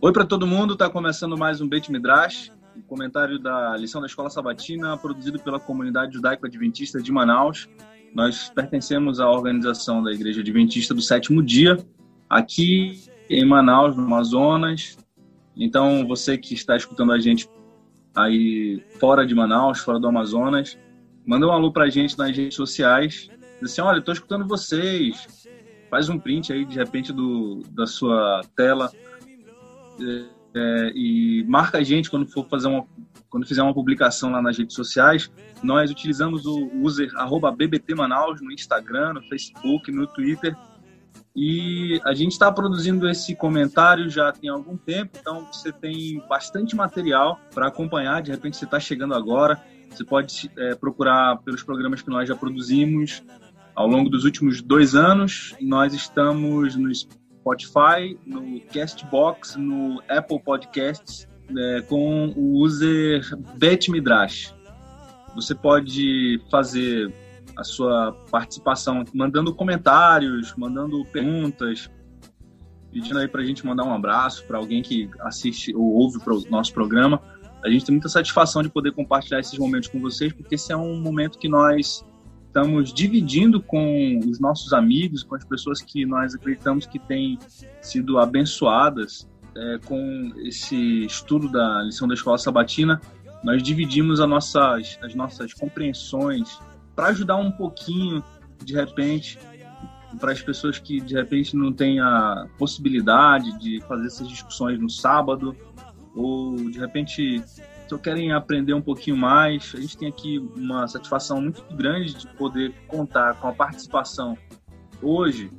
Oi para todo mundo, está começando mais um Beit Midrash, um comentário da lição da Escola Sabatina, produzido pela comunidade judaico-adventista de Manaus. Nós pertencemos à organização da Igreja Adventista do Sétimo Dia, aqui em Manaus, no Amazonas. Então, você que está escutando a gente aí fora de Manaus, fora do Amazonas, manda um alô para a gente nas redes sociais. Diz assim, olha, estou escutando vocês. Faz um print aí, de repente, do, da sua tela é, e marca a gente quando for fazer uma quando fizer uma publicação lá nas redes sociais, nós utilizamos o user @bbtmanaus no Instagram, no Facebook, no Twitter. E a gente está produzindo esse comentário já tem algum tempo, então você tem bastante material para acompanhar. De repente você está chegando agora, você pode é, procurar pelos programas que nós já produzimos ao longo dos últimos dois anos. Nós estamos no Spotify, no Castbox, no Apple Podcasts, é, com o user BetMidrash. Você pode fazer a sua participação mandando comentários, mandando perguntas, pedindo aí para a gente mandar um abraço para alguém que assiste ou ouve o nosso programa. A gente tem muita satisfação de poder compartilhar esses momentos com vocês, porque esse é um momento que nós estamos dividindo com os nossos amigos, com as pessoas que nós acreditamos que têm sido abençoadas é, com esse estudo da lição da escola sabatina. Nós dividimos as nossas, as nossas compreensões para ajudar um pouquinho, de repente, para as pessoas que de repente não têm a possibilidade de fazer essas discussões no sábado, ou de repente só querem aprender um pouquinho mais, a gente tem aqui uma satisfação muito grande de poder contar com a participação hoje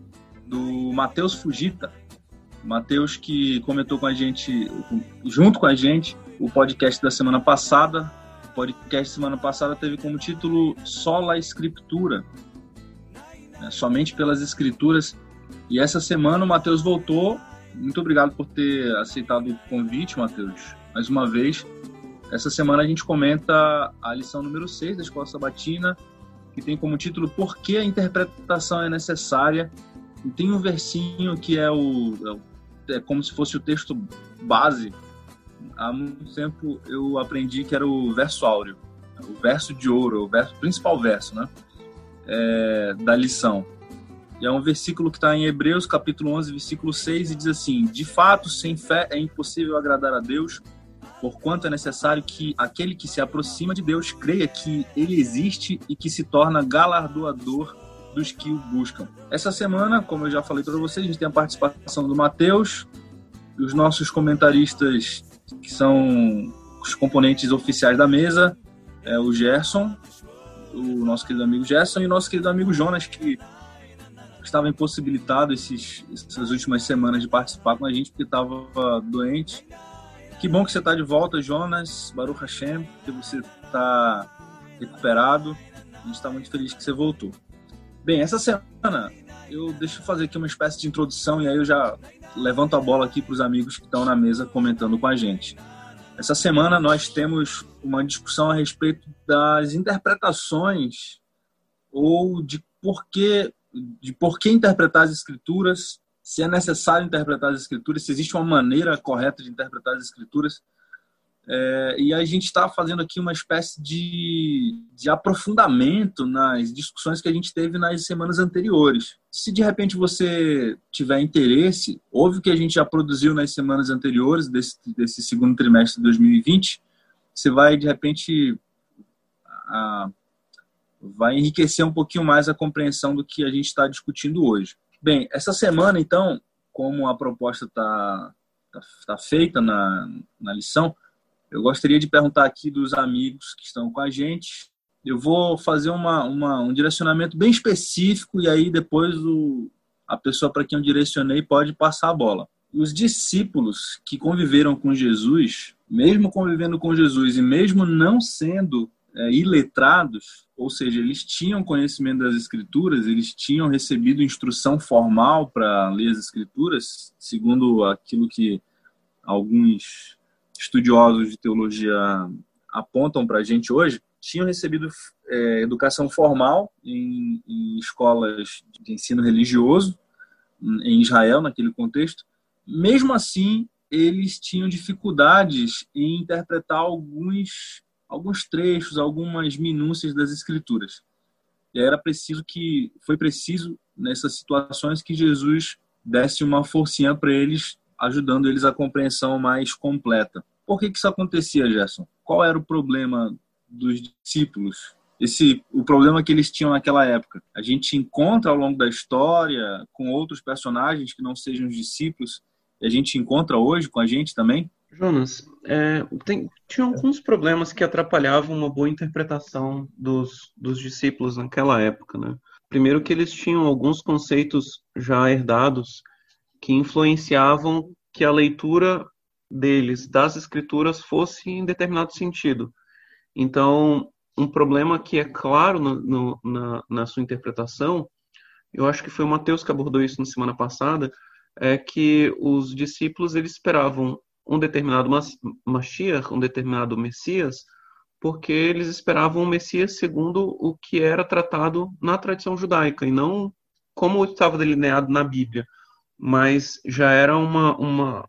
do Matheus Fugita. Matheus que comentou com a gente, junto com a gente, o podcast da semana passada. Podcast semana passada teve como título Sola Escritura, né? somente pelas escrituras. E essa semana o Matheus voltou. Muito obrigado por ter aceitado o convite, Matheus, mais uma vez. Essa semana a gente comenta a lição número 6 da Escola Sabatina, que tem como título Por que a interpretação é necessária? E tem um versinho que é o é como se fosse o texto base. Há muito tempo eu aprendi que era o verso áureo, o verso de ouro, o verso, principal verso, né? É, da lição. E é um versículo que está em Hebreus, capítulo 11, versículo 6, e diz assim: De fato, sem fé é impossível agradar a Deus, porquanto é necessário que aquele que se aproxima de Deus creia que ele existe e que se torna galardoador dos que o buscam. Essa semana, como eu já falei para vocês, a gente tem a participação do Matheus, os nossos comentaristas, que são os componentes oficiais da mesa, é o Gerson, o nosso querido amigo Gerson, e o nosso querido amigo Jonas, que estava impossibilitado esses, essas últimas semanas de participar com a gente, porque estava doente que bom que você está de volta, Jonas, Baruch Hashem, que você está recuperado. A gente está muito feliz que você voltou. Bem, essa semana eu deixo fazer aqui uma espécie de introdução e aí eu já levanto a bola aqui para os amigos que estão na mesa comentando com a gente. Essa semana nós temos uma discussão a respeito das interpretações ou de por que, de por que interpretar as escrituras se é necessário interpretar as escrituras, se existe uma maneira correta de interpretar as escrituras. É, e a gente está fazendo aqui uma espécie de, de aprofundamento nas discussões que a gente teve nas semanas anteriores. Se de repente você tiver interesse, ouve o que a gente já produziu nas semanas anteriores, desse, desse segundo trimestre de 2020, você vai de repente a, vai enriquecer um pouquinho mais a compreensão do que a gente está discutindo hoje. Bem, essa semana, então, como a proposta está tá, tá feita na, na lição, eu gostaria de perguntar aqui dos amigos que estão com a gente. Eu vou fazer uma, uma um direcionamento bem específico e aí depois o, a pessoa para quem eu direcionei pode passar a bola. Os discípulos que conviveram com Jesus, mesmo convivendo com Jesus e mesmo não sendo é, iletrados, ou seja, eles tinham conhecimento das escrituras, eles tinham recebido instrução formal para ler as escrituras, segundo aquilo que alguns estudiosos de teologia apontam para a gente hoje, tinham recebido é, educação formal em, em escolas de ensino religioso em Israel, naquele contexto. Mesmo assim, eles tinham dificuldades em interpretar alguns alguns trechos, algumas minúcias das escrituras. E era preciso que foi preciso nessas situações que Jesus desse uma forcinha para eles, ajudando eles a compreensão mais completa. Por que, que isso acontecia, Gerson? Qual era o problema dos discípulos? Esse, o problema que eles tinham naquela época. A gente encontra ao longo da história com outros personagens que não sejam os discípulos, e a gente encontra hoje com a gente também, Jonas, é, tem, tinha alguns problemas que atrapalhavam uma boa interpretação dos, dos discípulos naquela época. Né? Primeiro, que eles tinham alguns conceitos já herdados que influenciavam que a leitura deles das escrituras fosse em determinado sentido. Então, um problema que é claro no, no, na, na sua interpretação, eu acho que foi o Mateus que abordou isso na semana passada, é que os discípulos eles esperavam um determinado Mashiach, um determinado Messias, porque eles esperavam um Messias segundo o que era tratado na tradição judaica, e não como estava delineado na Bíblia, mas já era uma, uma,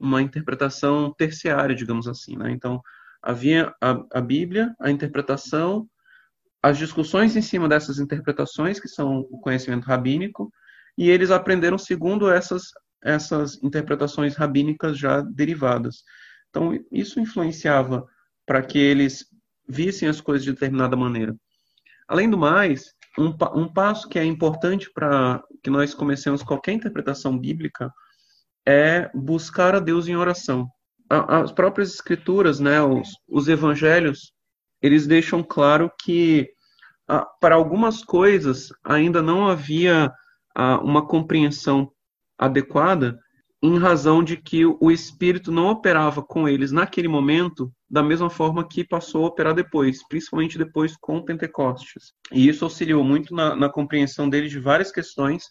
uma interpretação terciária, digamos assim. Né? Então, havia a, a Bíblia, a interpretação, as discussões em cima dessas interpretações, que são o conhecimento rabínico, e eles aprenderam segundo essas essas interpretações rabínicas já derivadas. Então, isso influenciava para que eles vissem as coisas de determinada maneira. Além do mais, um, um passo que é importante para que nós comecemos qualquer interpretação bíblica é buscar a Deus em oração. As próprias escrituras, né, os, os evangelhos, eles deixam claro que para algumas coisas ainda não havia uma compreensão adequada em razão de que o Espírito não operava com eles naquele momento da mesma forma que passou a operar depois, principalmente depois com Pentecostes. E isso auxiliou muito na, na compreensão deles de várias questões,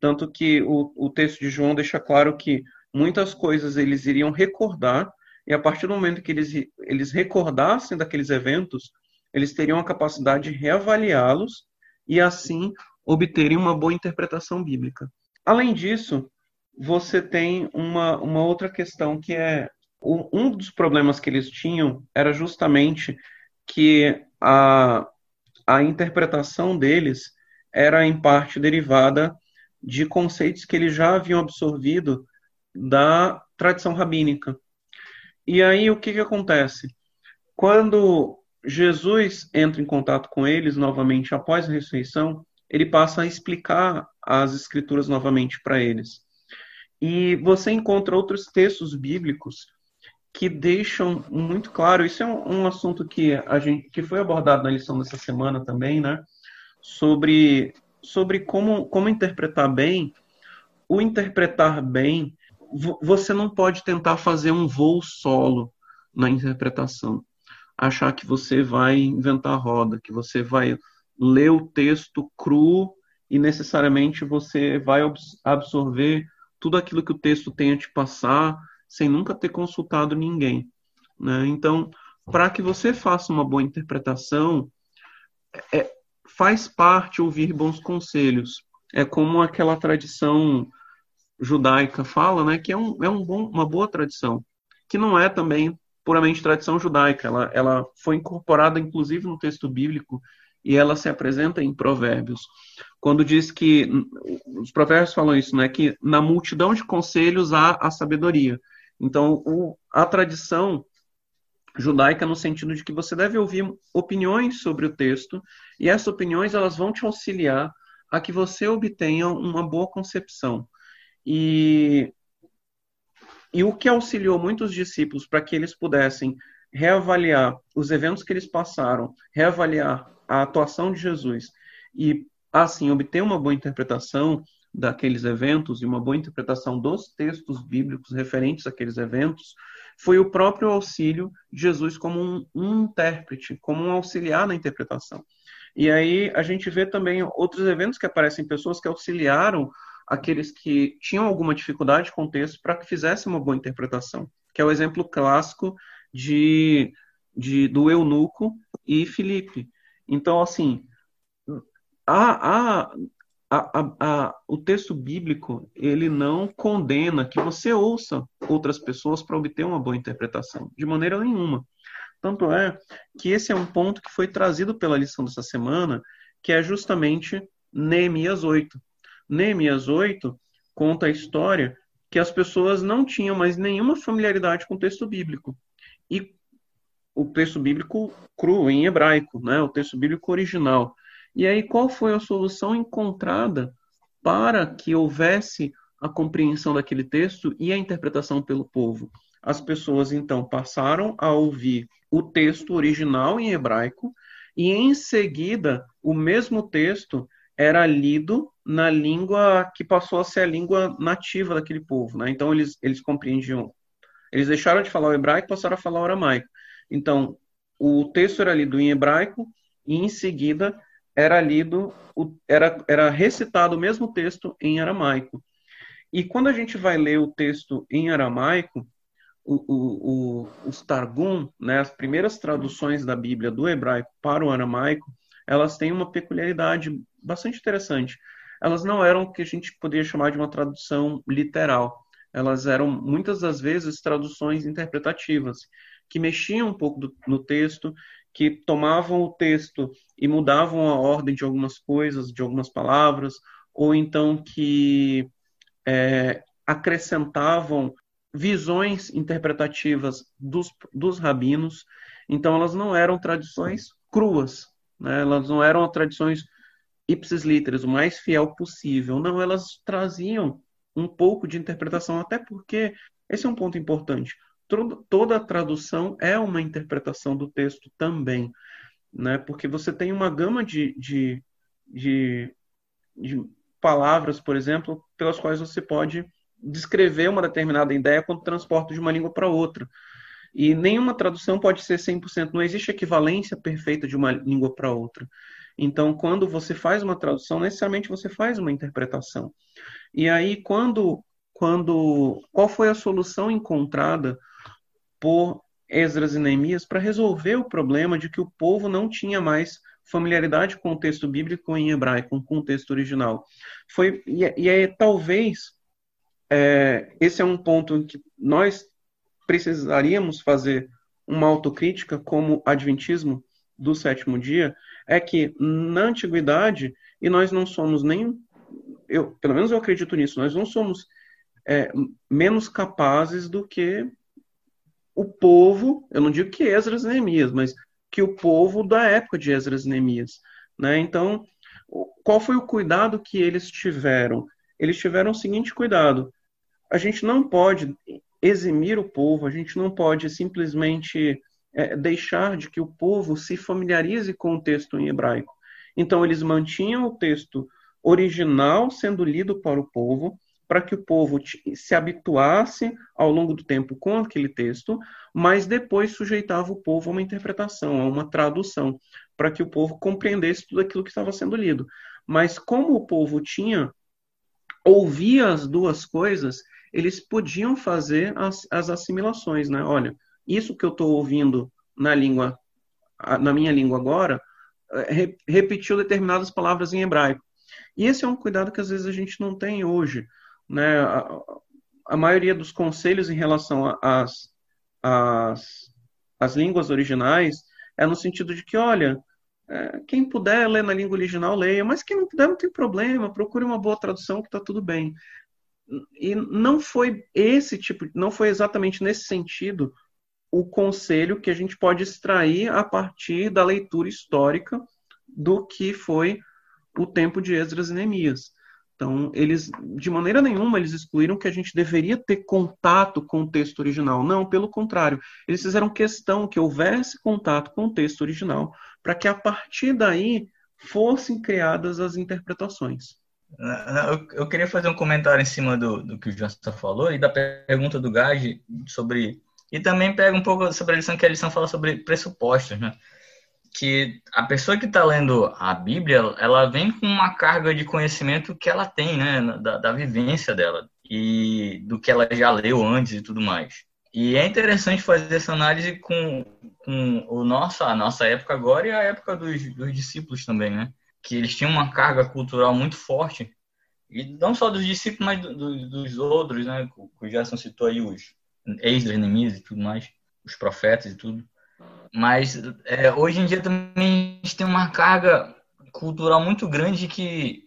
tanto que o, o texto de João deixa claro que muitas coisas eles iriam recordar, e a partir do momento que eles, eles recordassem daqueles eventos, eles teriam a capacidade de reavaliá-los e assim obterem uma boa interpretação bíblica. Além disso, você tem uma, uma outra questão que é um dos problemas que eles tinham era justamente que a, a interpretação deles era em parte derivada de conceitos que eles já haviam absorvido da tradição rabínica. E aí o que, que acontece? Quando Jesus entra em contato com eles novamente após a ressurreição, ele passa a explicar as escrituras novamente para eles. E você encontra outros textos bíblicos que deixam muito claro, isso é um, um, assunto que a gente que foi abordado na lição dessa semana também, né? Sobre sobre como como interpretar bem. O interpretar bem, você não pode tentar fazer um voo solo na interpretação. Achar que você vai inventar roda, que você vai ler o texto cru e necessariamente você vai absorver tudo aquilo que o texto tem a te passar, sem nunca ter consultado ninguém. Né? Então, para que você faça uma boa interpretação, é, faz parte ouvir bons conselhos. É como aquela tradição judaica fala, né, que é, um, é um bom, uma boa tradição, que não é também puramente tradição judaica. Ela, ela foi incorporada, inclusive, no texto bíblico e ela se apresenta em Provérbios, quando diz que os Provérbios falam isso, né, que na multidão de conselhos há a sabedoria. Então, o, a tradição judaica no sentido de que você deve ouvir opiniões sobre o texto e essas opiniões elas vão te auxiliar a que você obtenha uma boa concepção. E e o que auxiliou muitos discípulos para que eles pudessem reavaliar os eventos que eles passaram, reavaliar a atuação de Jesus e assim obter uma boa interpretação daqueles eventos e uma boa interpretação dos textos bíblicos referentes àqueles eventos foi o próprio auxílio de Jesus como um, um intérprete, como um auxiliar na interpretação. E aí a gente vê também outros eventos que aparecem pessoas que auxiliaram aqueles que tinham alguma dificuldade com o texto para que fizessem uma boa interpretação, que é o exemplo clássico de, de do eunuco e Filipe. Então, assim, a, a, a, a, o texto bíblico ele não condena que você ouça outras pessoas para obter uma boa interpretação, de maneira nenhuma. Tanto é que esse é um ponto que foi trazido pela lição dessa semana, que é justamente Neemias 8. Neemias 8 conta a história que as pessoas não tinham mais nenhuma familiaridade com o texto bíblico. E o texto bíblico cru, em hebraico, né? o texto bíblico original. E aí, qual foi a solução encontrada para que houvesse a compreensão daquele texto e a interpretação pelo povo? As pessoas então passaram a ouvir o texto original em hebraico e em seguida o mesmo texto era lido na língua que passou a ser a língua nativa daquele povo, né? Então eles eles compreendiam, eles deixaram de falar o hebraico, passaram a falar o aramaico. Então o texto era lido em hebraico e em seguida era lido, era, era recitado o mesmo texto em aramaico. E quando a gente vai ler o texto em aramaico, o, o, o, os Targum, né, as primeiras traduções da Bíblia do hebraico para o aramaico, elas têm uma peculiaridade bastante interessante. Elas não eram o que a gente poderia chamar de uma tradução literal. Elas eram, muitas das vezes, traduções interpretativas, que mexiam um pouco do, no texto que tomavam o texto e mudavam a ordem de algumas coisas, de algumas palavras, ou então que é, acrescentavam visões interpretativas dos, dos rabinos. Então, elas não eram tradições cruas, né? elas não eram tradições ipsis literis, o mais fiel possível. Não, elas traziam um pouco de interpretação, até porque esse é um ponto importante toda a tradução é uma interpretação do texto também, né? Porque você tem uma gama de, de, de, de palavras, por exemplo, pelas quais você pode descrever uma determinada ideia quando transporta de uma língua para outra. E nenhuma tradução pode ser 100%, não existe equivalência perfeita de uma língua para outra. Então, quando você faz uma tradução, necessariamente você faz uma interpretação. E aí, quando, quando, qual foi a solução encontrada por Esdras e Neemias para resolver o problema de que o povo não tinha mais familiaridade com o texto bíblico em hebraico, com o texto original. Foi e, e é, talvez é, esse é um ponto em que nós precisaríamos fazer uma autocrítica como adventismo do sétimo dia, é que na antiguidade e nós não somos nem eu pelo menos eu acredito nisso, nós não somos é, menos capazes do que o povo, eu não digo que Esdras e Neemias, mas que o povo da época de Esdras e Neemias. Né? Então, qual foi o cuidado que eles tiveram? Eles tiveram o seguinte cuidado: a gente não pode eximir o povo, a gente não pode simplesmente é, deixar de que o povo se familiarize com o texto em hebraico. Então, eles mantinham o texto original sendo lido para o povo, para que o povo se habituasse ao longo do tempo com aquele texto, mas depois sujeitava o povo a uma interpretação, a uma tradução, para que o povo compreendesse tudo aquilo que estava sendo lido. Mas como o povo tinha ouvia as duas coisas, eles podiam fazer as, as assimilações, né? Olha, isso que eu estou ouvindo na língua, na minha língua agora, é, repetiu determinadas palavras em hebraico. E esse é um cuidado que às vezes a gente não tem hoje né, a, a maioria dos conselhos em relação às, línguas originais é no sentido de que, olha, é, quem puder ler na língua original, leia, mas quem não puder, não tem problema, procure uma boa tradução que está tudo bem. E não foi esse tipo, não foi exatamente nesse sentido o conselho que a gente pode extrair a partir da leitura histórica do que foi o tempo de Esdras e Neemias. Então, eles, de maneira nenhuma, eles excluíram que a gente deveria ter contato com o texto original. Não, pelo contrário. Eles fizeram questão que houvesse contato com o texto original, para que a partir daí fossem criadas as interpretações. Eu, eu queria fazer um comentário em cima do, do que o Johnson falou e da pergunta do Gage sobre. E também pega um pouco sobre a lição que a lição fala sobre pressupostos, né? Que a pessoa que está lendo a Bíblia, ela vem com uma carga de conhecimento que ela tem, né? Da, da vivência dela e do que ela já leu antes e tudo mais. E é interessante fazer essa análise com, com o nosso, a nossa época agora e a época dos, dos discípulos também, né? Que eles tinham uma carga cultural muito forte. E não só dos discípulos, mas do, do, dos outros, né? O Gerson citou aí os Neemias e tudo mais, os profetas e tudo. Mas é, hoje em dia também a gente tem uma carga cultural muito grande que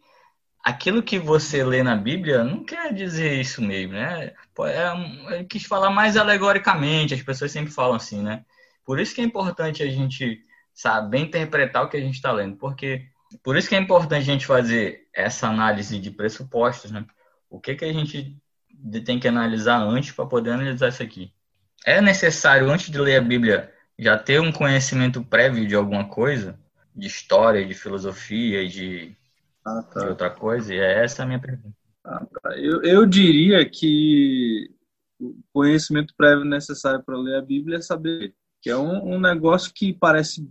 aquilo que você lê na Bíblia não quer dizer isso mesmo, né? É, ele quis falar mais alegoricamente, as pessoas sempre falam assim, né? Por isso que é importante a gente saber interpretar o que a gente está lendo, porque por isso que é importante a gente fazer essa análise de pressupostos, né? O que, que a gente tem que analisar antes para poder analisar isso aqui? É necessário, antes de ler a Bíblia, já ter um conhecimento prévio de alguma coisa? De história, de filosofia, de ah, tá. de outra coisa? E é essa a minha pergunta. Ah, tá. eu, eu diria que o conhecimento prévio necessário para ler a Bíblia é saber que é um, um, negócio que parece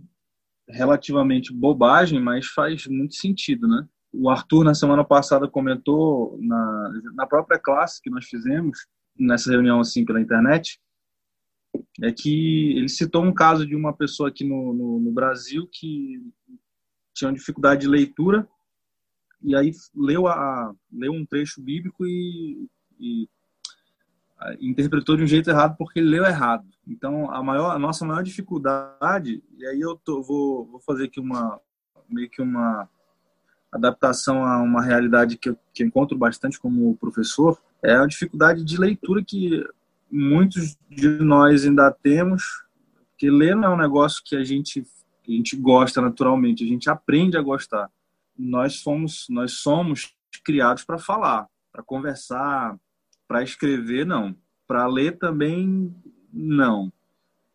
relativamente bobagem, mas faz muito sentido, né? O Arthur, na semana passada, comentou na, na própria classe que nós fizemos, nessa reunião assim pela internet, é que ele citou um caso de uma pessoa aqui no, no, no Brasil que tinha dificuldade de leitura e aí leu, a, leu um trecho bíblico e, e interpretou de um jeito errado porque ele leu errado. Então, a, maior, a nossa maior dificuldade, e aí eu tô, vou, vou fazer aqui uma meio que uma adaptação a uma realidade que eu, que eu encontro bastante como professor, é a dificuldade de leitura que muitos de nós ainda temos, porque ler não é um negócio que a gente, a gente gosta naturalmente, a gente aprende a gostar nós fomos, nós somos criados para falar, para conversar, para escrever, não. Para ler também, não.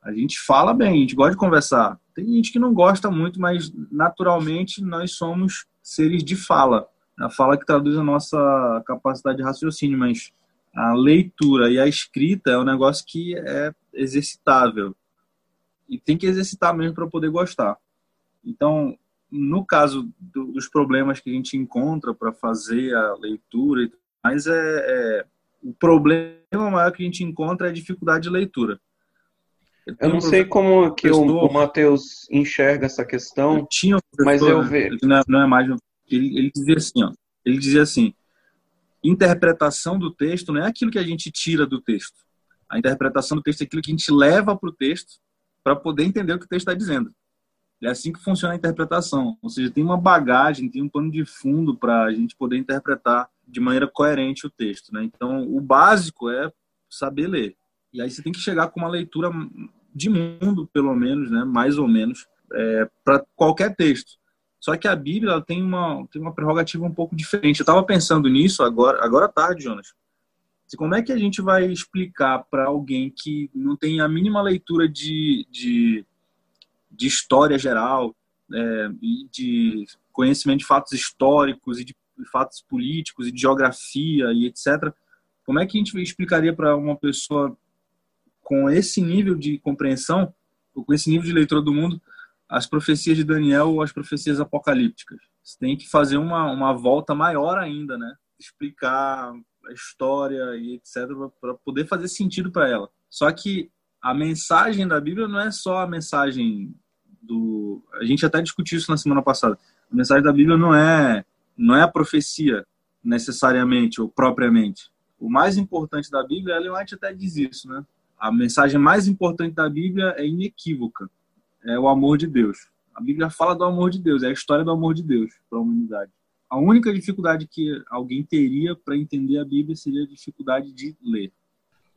A gente fala bem, a gente gosta de conversar. Tem gente que não gosta muito, mas naturalmente nós somos seres de fala. A fala que traduz a nossa capacidade de raciocínio, mas a leitura e a escrita é um negócio que é exercitável. E tem que exercitar mesmo para poder gostar. Então, no caso do, dos problemas que a gente encontra para fazer a leitura, mas é, é, o problema maior que a gente encontra é a dificuldade de leitura. Eu, eu não sei como que o, o Matheus enxerga essa questão, eu tinha um mas eu vejo. Não, é, não é mais. Ele, ele dizia assim, ó, ele dizia assim: interpretação do texto não é aquilo que a gente tira do texto. A interpretação do texto é aquilo que a gente leva para o texto para poder entender o que o texto está dizendo. É assim que funciona a interpretação. Ou seja, tem uma bagagem, tem um pano de fundo para a gente poder interpretar de maneira coerente o texto. Né? Então, o básico é saber ler. E aí você tem que chegar com uma leitura de mundo, pelo menos, né? mais ou menos, é, para qualquer texto. Só que a Bíblia ela tem, uma, tem uma prerrogativa um pouco diferente. Eu estava pensando nisso agora, agora tarde, Jonas. Como é que a gente vai explicar para alguém que não tem a mínima leitura de, de de história geral, é, e de conhecimento de fatos históricos e de fatos políticos e de geografia e etc. Como é que a gente explicaria para uma pessoa com esse nível de compreensão, ou com esse nível de leitura do mundo, as profecias de Daniel ou as profecias apocalípticas? Você tem que fazer uma, uma volta maior ainda, né? Explicar a história e etc. para poder fazer sentido para ela. Só que a mensagem da Bíblia não é só a mensagem do. A gente até discutiu isso na semana passada. A mensagem da Bíblia não é não é a profecia necessariamente ou propriamente. O mais importante da Bíblia, Ellen White até diz isso, né? A mensagem mais importante da Bíblia é inequívoca, é o amor de Deus. A Bíblia fala do amor de Deus, é a história do amor de Deus para a humanidade. A única dificuldade que alguém teria para entender a Bíblia seria a dificuldade de ler.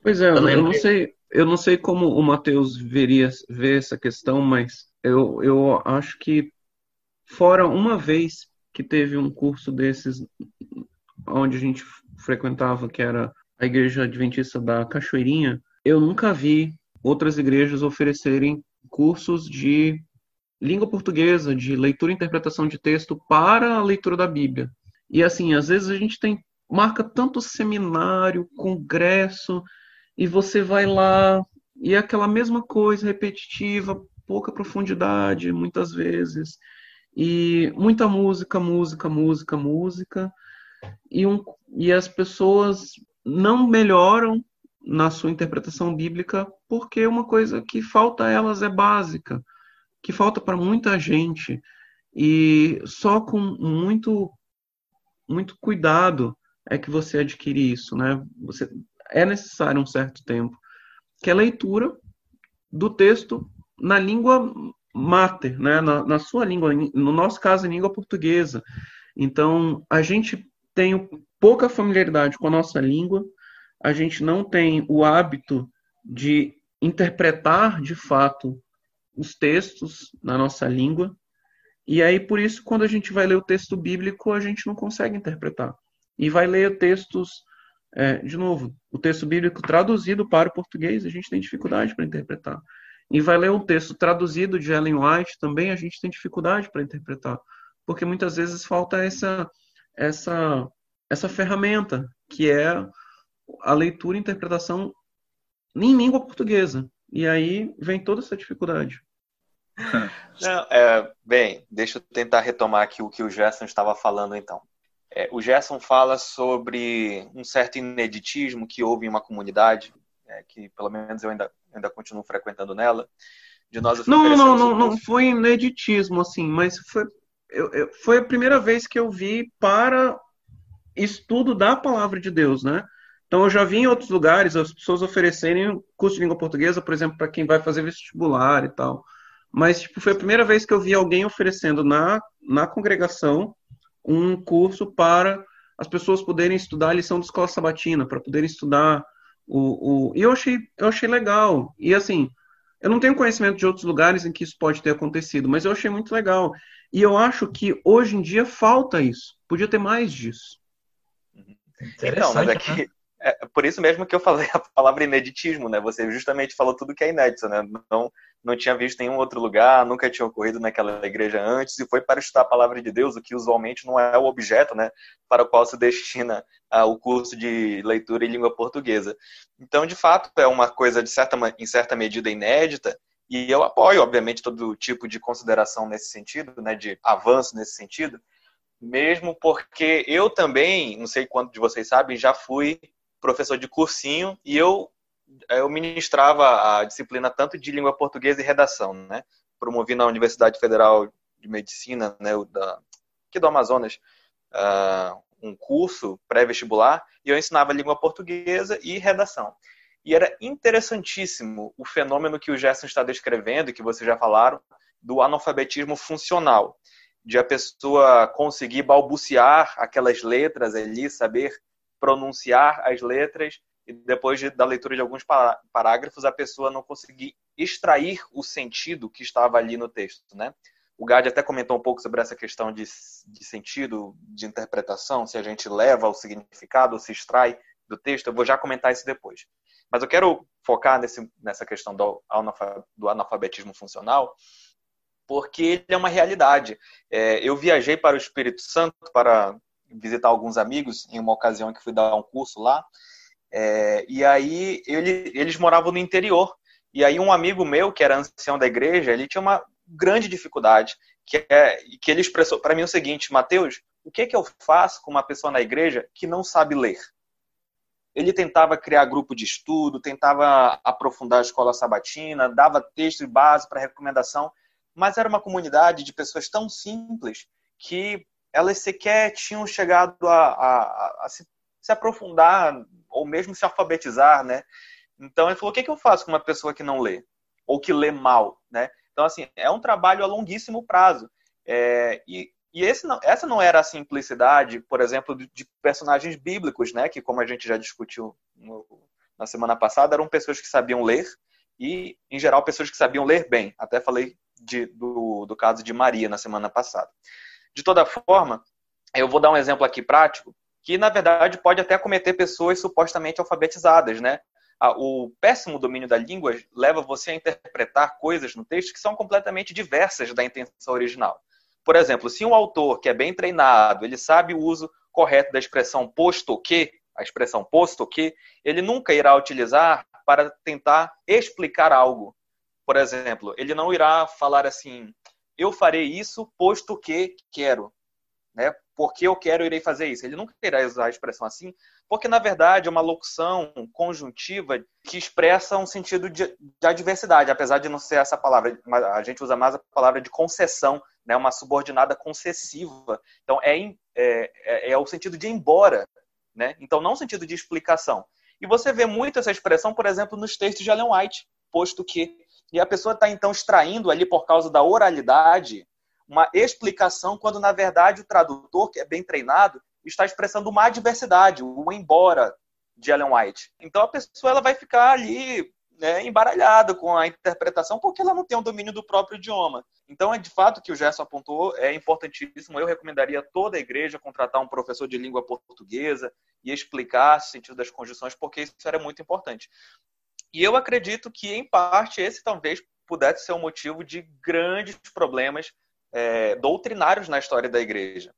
Pois é, eu, não sei, eu não sei como o Mateus veria ver essa questão, mas eu, eu acho que fora uma vez que teve um curso desses onde a gente frequentava, que era a Igreja Adventista da Cachoeirinha, eu nunca vi outras igrejas oferecerem cursos de língua portuguesa, de leitura e interpretação de texto para a leitura da Bíblia. E assim, às vezes a gente tem marca tanto seminário, congresso, e você vai lá e é aquela mesma coisa repetitiva, pouca profundidade, muitas vezes, e muita música, música, música, música, e, um, e as pessoas não melhoram na sua interpretação bíblica porque uma coisa que falta a elas é básica, que falta para muita gente, e só com muito muito cuidado é que você adquire isso, né? Você é necessário um certo tempo, que é a leitura do texto na língua mater, né? Na, na sua língua, no nosso caso, em língua portuguesa. Então, a gente tem pouca familiaridade com a nossa língua, a gente não tem o hábito de interpretar de fato os textos na nossa língua. E aí, por isso, quando a gente vai ler o texto bíblico, a gente não consegue interpretar e vai ler textos, é, de novo, o texto bíblico traduzido para o português, a gente tem dificuldade para interpretar. E vai ler um texto traduzido de Ellen White, também a gente tem dificuldade para interpretar, porque muitas vezes falta essa, essa, essa ferramenta, que é a leitura e interpretação em língua portuguesa. E aí vem toda essa dificuldade. Não, é, bem, deixa eu tentar retomar aqui o que o Gerson estava falando então. É, o Gerson fala sobre um certo ineditismo que houve em uma comunidade, é, que pelo menos eu ainda, ainda continuo frequentando nela, de nós Não, não, não, não foi ineditismo, assim, mas foi, eu, eu, foi a primeira vez que eu vi para estudo da palavra de Deus, né? Então eu já vi em outros lugares as pessoas oferecerem curso de língua portuguesa, por exemplo, para quem vai fazer vestibular e tal. Mas tipo, foi a primeira vez que eu vi alguém oferecendo na, na congregação um curso para as pessoas poderem estudar a lição da escola sabatina, para poderem estudar o, o... E eu achei, eu achei legal. E assim, eu não tenho conhecimento de outros lugares em que isso pode ter acontecido, mas eu achei muito legal. E eu acho que hoje em dia falta isso. Podia ter mais disso. Então, mas é que, né? É por isso mesmo que eu falei a palavra ineditismo, né? Você justamente falou tudo que é inédito, né? Não, não tinha visto em nenhum outro lugar, nunca tinha ocorrido naquela igreja antes, e foi para estudar a palavra de Deus, o que usualmente não é o objeto, né? Para o qual se destina ah, o curso de leitura em língua portuguesa. Então, de fato, é uma coisa de certa, em certa medida inédita, e eu apoio, obviamente, todo tipo de consideração nesse sentido, né? De avanço nesse sentido, mesmo porque eu também, não sei quanto de vocês sabem, já fui professor de cursinho e eu eu ministrava a disciplina tanto de língua portuguesa e redação, né? Promovi na Universidade Federal de Medicina, né, da, aqui do Amazonas, uh, um curso pré-vestibular e eu ensinava língua portuguesa e redação. E era interessantíssimo o fenômeno que o Gerson está descrevendo, que vocês já falaram, do analfabetismo funcional, de a pessoa conseguir balbuciar aquelas letras ali, saber pronunciar as letras e depois de, da leitura de alguns parágrafos a pessoa não conseguir extrair o sentido que estava ali no texto, né? O Gad até comentou um pouco sobre essa questão de, de sentido, de interpretação, se a gente leva o significado ou se extrai do texto. Eu vou já comentar isso depois. Mas eu quero focar nesse, nessa questão do, do analfabetismo funcional, porque ele é uma realidade. É, eu viajei para o Espírito Santo para visitar alguns amigos em uma ocasião que fui dar um curso lá. É, e aí ele, eles moravam no interior. E aí um amigo meu, que era ancião da igreja, ele tinha uma grande dificuldade, que, é, que ele expressou para mim o seguinte, Mateus, o que, é que eu faço com uma pessoa na igreja que não sabe ler? Ele tentava criar grupo de estudo, tentava aprofundar a escola sabatina, dava texto e base para recomendação, mas era uma comunidade de pessoas tão simples que elas sequer tinham chegado a, a, a se, se, aprofundar ou mesmo se alfabetizar, né? Então ele falou: o que, é que eu faço com uma pessoa que não lê ou que lê mal, né? Então assim é um trabalho a longuíssimo prazo é, e, e não, essa não era a simplicidade, por exemplo, de, de, personagens bíblicos, né? Que como a gente já discutiu no, na semana passada eram pessoas que sabiam ler e em geral pessoas que sabiam ler bem. Até falei de, do, do caso de Maria na semana passada. De toda forma, eu vou dar um exemplo aqui prático, que na verdade pode até cometer pessoas supostamente alfabetizadas, né? O péssimo domínio da língua leva você a interpretar coisas no texto que são completamente diversas da intenção original. Por exemplo, se um autor que é bem treinado, ele sabe o uso correto da expressão posto que, a expressão posto que, ele nunca irá utilizar para tentar explicar algo. Por exemplo, ele não irá falar assim, eu farei isso posto que quero, né? Porque eu quero, irei fazer isso. Ele nunca irá usar a expressão assim, porque na verdade é uma locução conjuntiva que expressa um sentido de, de adversidade, apesar de não ser essa palavra, a gente usa mais a palavra de concessão, né? Uma subordinada concessiva. Então é, é, é, é o sentido de embora, né? Então não o sentido de explicação. E você vê muito essa expressão, por exemplo, nos textos de Ellen White, posto que. E a pessoa está então extraindo ali por causa da oralidade uma explicação, quando na verdade o tradutor, que é bem treinado, está expressando uma adversidade, o embora de Ellen White. Então a pessoa ela vai ficar ali né, embaralhada com a interpretação porque ela não tem o um domínio do próprio idioma. Então é de fato que o Gerson apontou, é importantíssimo. Eu recomendaria toda a igreja contratar um professor de língua portuguesa e explicar o sentido das conjunções, porque isso era muito importante. E eu acredito que, em parte, esse talvez pudesse ser um motivo de grandes problemas é, doutrinários na história da igreja.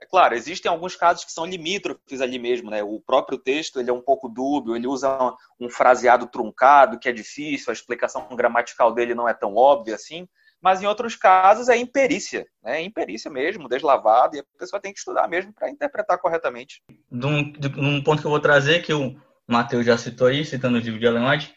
É claro, existem alguns casos que são limítrofes ali mesmo, né? O próprio texto ele é um pouco dúbio, ele usa um fraseado truncado que é difícil, a explicação gramatical dele não é tão óbvia assim, mas em outros casos é imperícia, né? É imperícia mesmo, deslavado, e a pessoa tem que estudar mesmo para interpretar corretamente. De um, de um, ponto que eu vou trazer, que o Matheus já citou aí, citando o livro de Ellen White,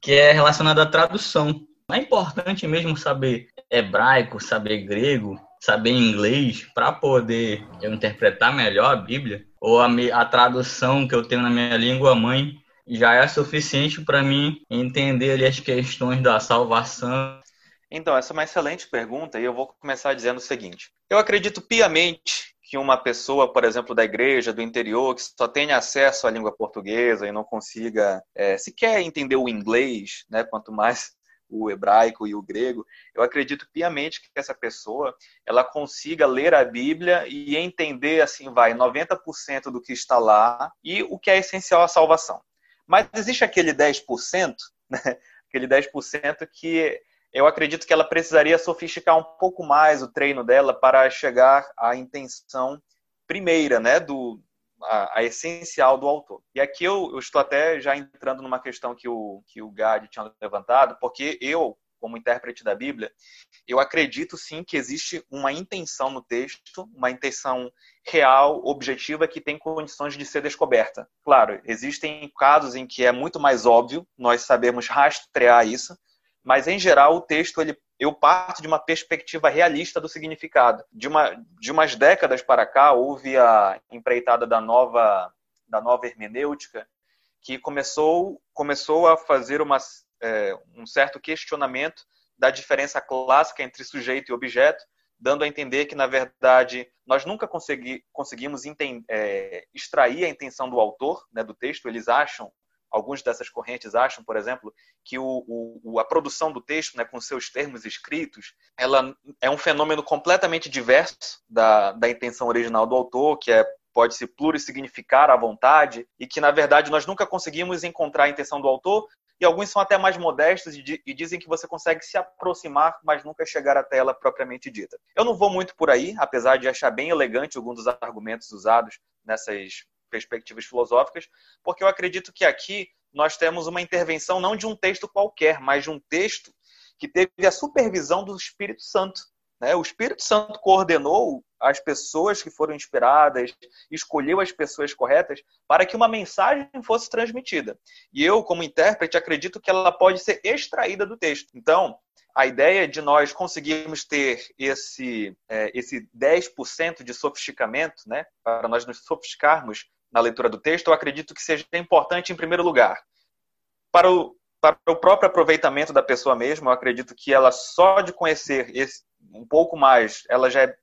que é relacionado à tradução. É importante mesmo saber hebraico, saber grego, saber inglês para poder eu interpretar melhor a Bíblia, ou a, a tradução que eu tenho na minha língua mãe já é suficiente para mim entender ali as questões da salvação. Então, essa é uma excelente pergunta e eu vou começar dizendo o seguinte: eu acredito piamente que uma pessoa, por exemplo, da igreja, do interior, que só tenha acesso à língua portuguesa e não consiga é, sequer entender o inglês, né, quanto mais o hebraico e o grego, eu acredito piamente que essa pessoa ela consiga ler a Bíblia e entender assim vai 90% do que está lá e o que é essencial à salvação. Mas existe aquele 10%, né? aquele 10% que eu acredito que ela precisaria sofisticar um pouco mais o treino dela para chegar à intenção primeira, né, do, a, a, essencial do autor. E aqui eu, eu, estou até já entrando numa questão que o, que o Gad tinha levantado, porque eu, como intérprete da Bíblia, eu acredito sim que existe uma intenção no texto, uma intenção real, objetiva, que tem condições de ser descoberta. Claro, existem casos em que é muito mais óbvio, nós sabemos rastrear isso, mas em geral o texto ele eu parto de uma perspectiva realista do significado. De, uma, de umas décadas para cá, houve a empreitada da nova, da nova hermenêutica, que começou, começou a fazer uma, é, um certo questionamento da diferença clássica entre sujeito e objeto, dando a entender que, na verdade, nós nunca consegui, conseguimos é, extrair a intenção do autor né, do texto. Eles acham alguns dessas correntes acham, por exemplo, que o, o, a produção do texto, né, com seus termos escritos, ela é um fenômeno completamente diverso da, da intenção original do autor, que é pode se plurissignificar à vontade e que na verdade nós nunca conseguimos encontrar a intenção do autor e alguns são até mais modestos e, dizem que você consegue se aproximar, mas nunca chegar até ela propriamente dita. Eu não vou muito por aí, apesar de achar bem elegante alguns dos argumentos usados nessas perspectivas filosóficas, porque eu acredito que aqui nós temos uma intervenção não de um texto qualquer, mas de um texto que teve a supervisão do Espírito Santo. Né? O Espírito Santo coordenou as pessoas que foram inspiradas, escolheu as pessoas corretas para que uma mensagem fosse transmitida. E eu, como intérprete, acredito que ela pode ser extraída do texto. Então, a ideia de nós conseguirmos ter esse, é, esse 10% de sofisticamento, né, para nós nos sofisticarmos na leitura do texto, eu acredito que seja importante, em primeiro lugar, para o, para o próprio aproveitamento da pessoa mesma. Eu acredito que ela, só de conhecer esse, um pouco mais, ela já é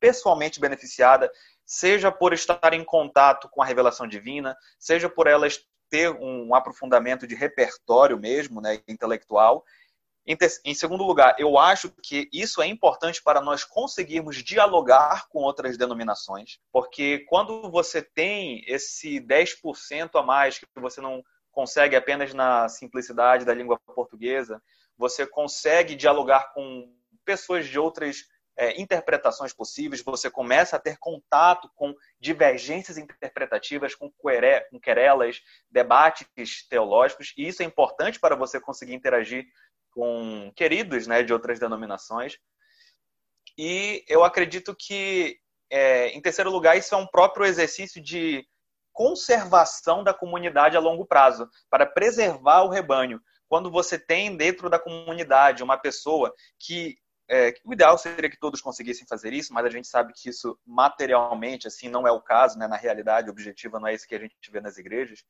pessoalmente beneficiada, seja por estar em contato com a revelação divina, seja por ela ter um aprofundamento de repertório mesmo, né, intelectual, em, em, segundo lugar, eu acho que isso é importante para nós conseguirmos dialogar com outras denominações, porque quando você tem esse 10% a mais que você não consegue apenas na simplicidade da língua portuguesa, você consegue dialogar com pessoas de outras é, interpretações possíveis, você começa a ter contato com divergências interpretativas, com, com querelas, debates teológicos, e isso é importante para você conseguir interagir com queridos né, de outras denominações. E eu acredito que, é, em terceiro lugar, isso é um próprio exercício de conservação da comunidade a longo prazo, para preservar o rebanho. Quando você tem dentro da comunidade uma pessoa que é, o ideal seria que todos conseguissem fazer isso, mas a gente sabe que isso materialmente assim não é o caso, né? na realidade objetiva não é isso que a gente vê nas igrejas.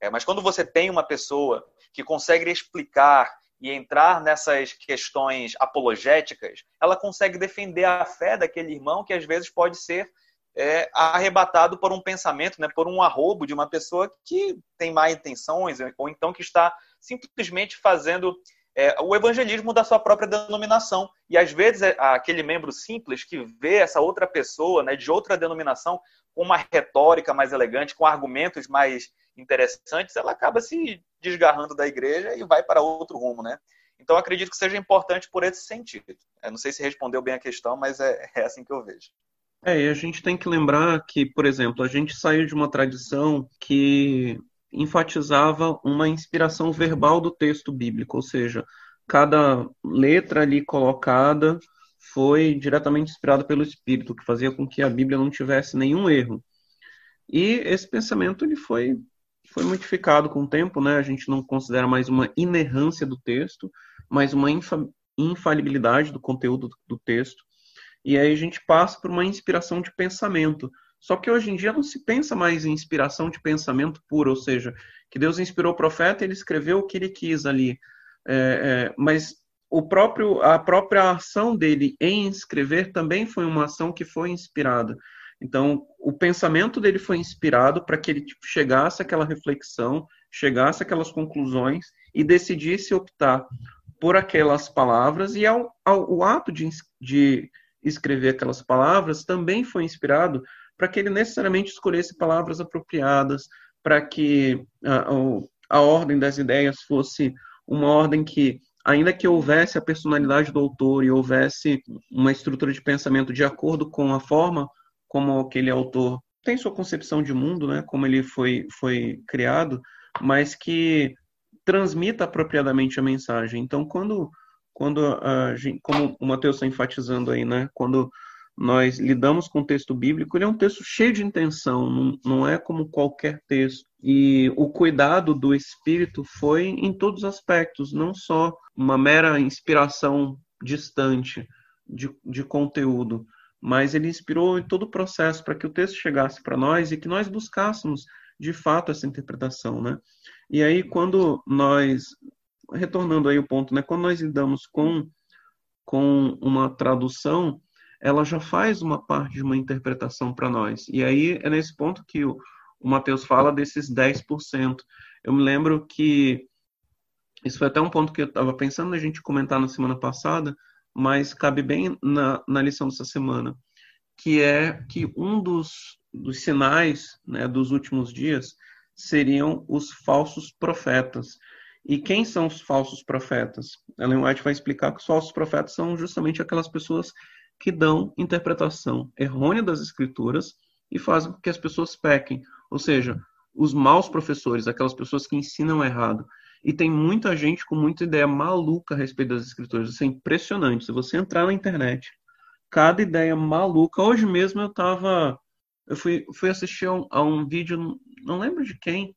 É, mas quando você tem uma pessoa que consegue explicar e entrar nessas questões apologéticas, ela consegue defender a fé daquele irmão que às vezes pode ser é, arrebatado por um pensamento, né, por um arrobo de uma pessoa que tem má intenções, ou então que está simplesmente fazendo é, o evangelismo da sua própria denominação. E às vezes é, aquele membro simples que vê essa outra pessoa né, de outra denominação com uma retórica mais elegante, com argumentos mais interessantes, ela acaba se desgarrando da igreja e vai para outro rumo, né? Então acredito que seja importante por esse sentido. Eu não sei se respondeu bem a questão, mas é, é assim que eu vejo. É, e a gente tem que lembrar que, por exemplo, a gente saiu de uma tradição que enfatizava uma inspiração verbal do texto bíblico, ou seja, cada letra ali colocada foi diretamente inspirada pelo Espírito, que fazia com que a Bíblia não tivesse nenhum erro. E esse pensamento ele foi foi modificado com o tempo, né? A gente não considera mais uma inerrância do texto, mas uma infalibilidade do conteúdo do texto. E aí a gente passa por uma inspiração de pensamento. Só que hoje em dia não se pensa mais em inspiração de pensamento puro, ou seja, que Deus inspirou o profeta e ele escreveu o que ele quis ali. É, é, mas o próprio, a própria ação dele em escrever também foi uma ação que foi inspirada. Então, o pensamento dele foi inspirado para que ele tipo, chegasse àquela reflexão, chegasse àquelas conclusões e decidisse optar por aquelas palavras, e ao, ao o ato de, de escrever aquelas palavras também foi inspirado para que ele necessariamente escolhesse palavras apropriadas, para que a, a ordem das ideias fosse uma ordem que, ainda que houvesse a personalidade do autor e houvesse uma estrutura de pensamento de acordo com a forma como aquele autor tem sua concepção de mundo, né, como ele foi, foi criado, mas que transmita apropriadamente a mensagem. Então, quando quando a como o Mateus está enfatizando aí, né? Quando nós lidamos com o texto bíblico, ele é um texto cheio de intenção, não, não é como qualquer texto. E o cuidado do Espírito foi em todos os aspectos, não só uma mera inspiração distante de, de conteúdo, mas ele inspirou em todo o processo para que o texto chegasse para nós e que nós buscássemos de fato essa interpretação, né? E aí quando nós retornando aí o ponto, né? Quando nós lidamos com, com uma tradução, ela já faz uma parte de uma interpretação para nós. E aí é nesse ponto que o, o Mateus fala desses 10%. Eu me lembro que isso foi até um ponto que eu estava pensando a gente comentar na semana passada, mas cabe bem na, na lição dessa semana, que é que um dos, dos sinais né, dos últimos dias seriam os falsos profetas. E quem são os falsos profetas? Ellen White vai explicar que os falsos profetas são justamente aquelas pessoas que dão interpretação errônea das escrituras e fazem com que as pessoas pequem. Ou seja, os maus professores, aquelas pessoas que ensinam errado. E tem muita gente com muita ideia maluca a respeito das escrituras. Isso é impressionante. Se você entrar na internet, cada ideia maluca. Hoje mesmo eu estava. Eu fui, fui assistir a um, a um vídeo, não lembro de quem.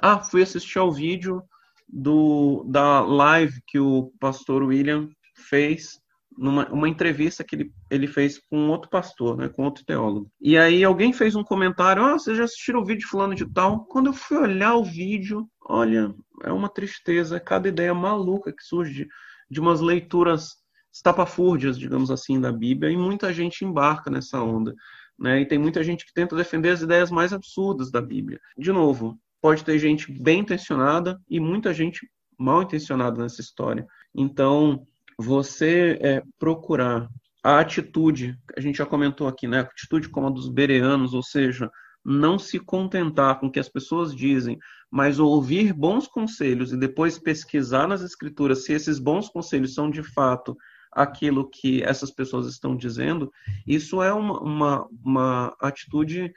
Ah, fui assistir ao vídeo do, da live que o pastor William fez numa uma entrevista que ele, ele fez com outro pastor, né, com outro teólogo. E aí alguém fez um comentário, ah, vocês já assistiram o vídeo fulano de tal? Quando eu fui olhar o vídeo, olha, é uma tristeza, cada ideia maluca que surge de, de umas leituras estapafúrdias, digamos assim, da Bíblia, e muita gente embarca nessa onda. Né? E tem muita gente que tenta defender as ideias mais absurdas da Bíblia. De novo, pode ter gente bem intencionada e muita gente mal intencionada nessa história. Então, você é, procurar a atitude, a gente já comentou aqui, né? A atitude como a dos bereanos, ou seja, não se contentar com o que as pessoas dizem, mas ouvir bons conselhos e depois pesquisar nas escrituras se esses bons conselhos são de fato aquilo que essas pessoas estão dizendo, isso é uma, uma, uma atitude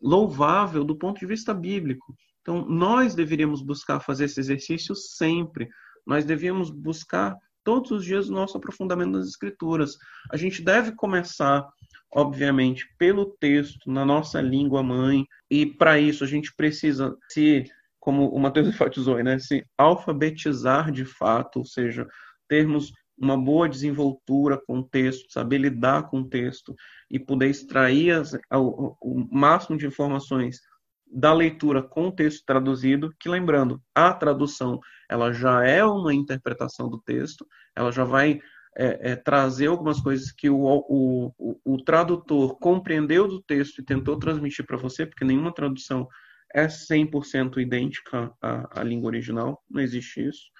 louvável do ponto de vista bíblico. Então, nós deveríamos buscar fazer esse exercício sempre. Nós devíamos buscar todos os dias o nosso aprofundamento nas Escrituras. A gente deve começar, obviamente, pelo texto, na nossa língua mãe, e para isso a gente precisa se, como o Mateus enfatizou, né, se alfabetizar de fato, ou seja, termos uma boa desenvoltura com o texto, saber lidar com o texto e poder extrair as, o, o máximo de informações da leitura com o texto traduzido, que lembrando, a tradução ela já é uma interpretação do texto, ela já vai é, é, trazer algumas coisas que o, o, o, o, tradutor compreendeu do texto e tentou transmitir para você, porque nenhuma tradução é 100% idêntica à, à língua original, não existe isso.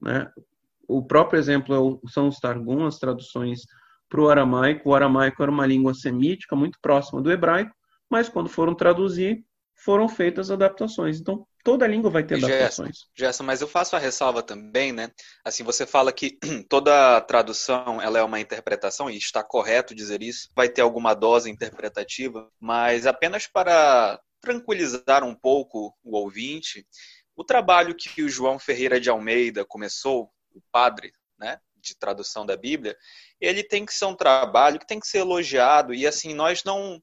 Né? O próprio exemplo é são os Targum, as traduções para o aramaico. O aramaico era uma língua semítica muito próxima do hebraico, mas quando foram traduzir, foram feitas adaptações. Então, toda língua vai ter adaptações. Gerson, mas eu faço a ressalva também, né? Assim, você fala que toda tradução ela é uma interpretação, e está correto dizer isso, vai ter alguma dose interpretativa, mas apenas para tranquilizar um pouco o ouvinte, o trabalho que o João Ferreira de Almeida começou, o padre, né, de tradução da Bíblia, ele tem que ser um trabalho que tem que ser elogiado, e assim, nós não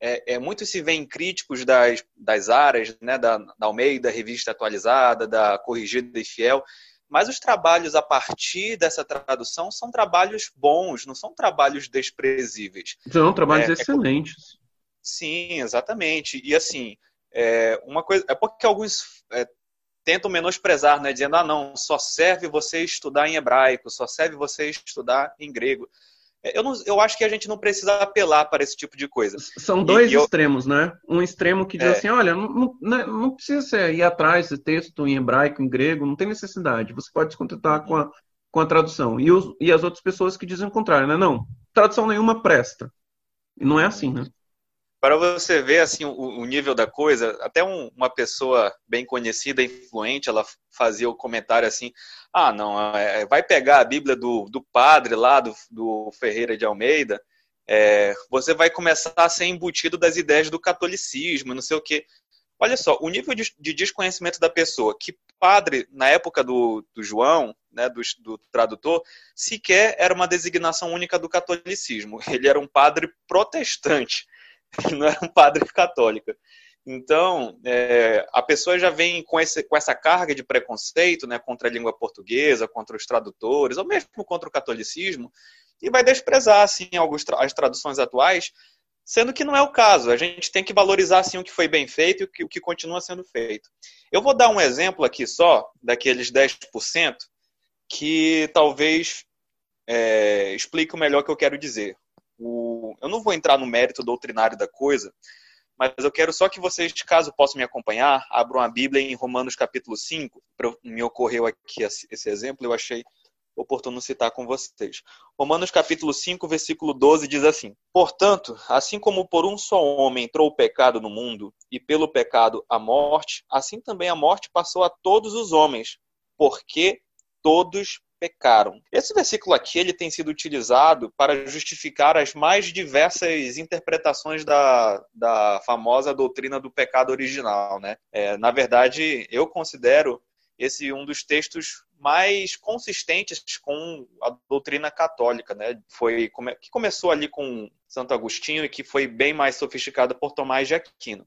é, é, muito se vê em críticos das, das áreas, né, da, da Almeida, Revista Atualizada, da Corrigida e Fiel, mas os trabalhos a partir dessa tradução são trabalhos bons, não são trabalhos desprezíveis. São trabalhos é, é excelentes. sim, exatamente. E assim, é, uma coisa é porque alguns é, tentam menosprezar, né, dizendo ah não, só serve você estudar em hebraico, só serve você estudar em grego. Eu, não, eu acho que a gente não precisa apelar para esse tipo de coisa. São dois e, extremos, eu... né? Um extremo que diz é. assim, olha, não, não, não precisa ir atrás de texto em hebraico, em grego, não tem necessidade. Você pode se contentar com a, com a tradução. E, os, e as outras pessoas que dizem o contrário, né? Não, tradução nenhuma presta. E não é assim, né? para você ver assim o, o nível da coisa, até um, uma pessoa bem conhecida, influente, ela fazia o comentário assim: ah, não, é, vai pegar a Bíblia do, do padre lá, do, do Ferreira de Almeida, é, você vai começar a ser embutido das ideias do catolicismo, não sei o quê. Olha só, o nível de, de desconhecimento da pessoa, que padre, na época do, do João, né, do, do, tradutor, sequer era uma designação única do catolicismo. Ele era um padre protestante. não era um padre católico. Então, é, a pessoa já vem com, esse, com essa carga de preconceito né, contra a língua portuguesa, contra os tradutores, ou mesmo contra o catolicismo, e vai desprezar assim, algumas as traduções atuais, sendo que não é o caso. A gente tem que valorizar assim, o que foi bem feito e o que, o que continua sendo feito. Eu vou dar um exemplo aqui só, daqueles 10%, que talvez é, explique o melhor que eu quero dizer. O, eu não vou entrar no mérito doutrinário da coisa, mas eu quero só que vocês, caso possam me acompanhar, abram a Bíblia em Romanos capítulo 5. Me ocorreu aqui esse exemplo, eu achei oportuno citar com vocês. Romanos capítulo 5, versículo 12 diz assim: Portanto, assim como por um só homem entrou o pecado no mundo, e pelo pecado a morte, assim também a morte passou a todos os homens, porque todos pecaram. Esse versículo aqui ele tem sido utilizado para justificar as mais diversas interpretações da, da famosa doutrina do pecado original. Né? É, na verdade, eu considero esse um dos textos mais consistentes com a doutrina católica, né? Foi que começou ali com Santo Agostinho e que foi bem mais sofisticada por Tomás de Aquino.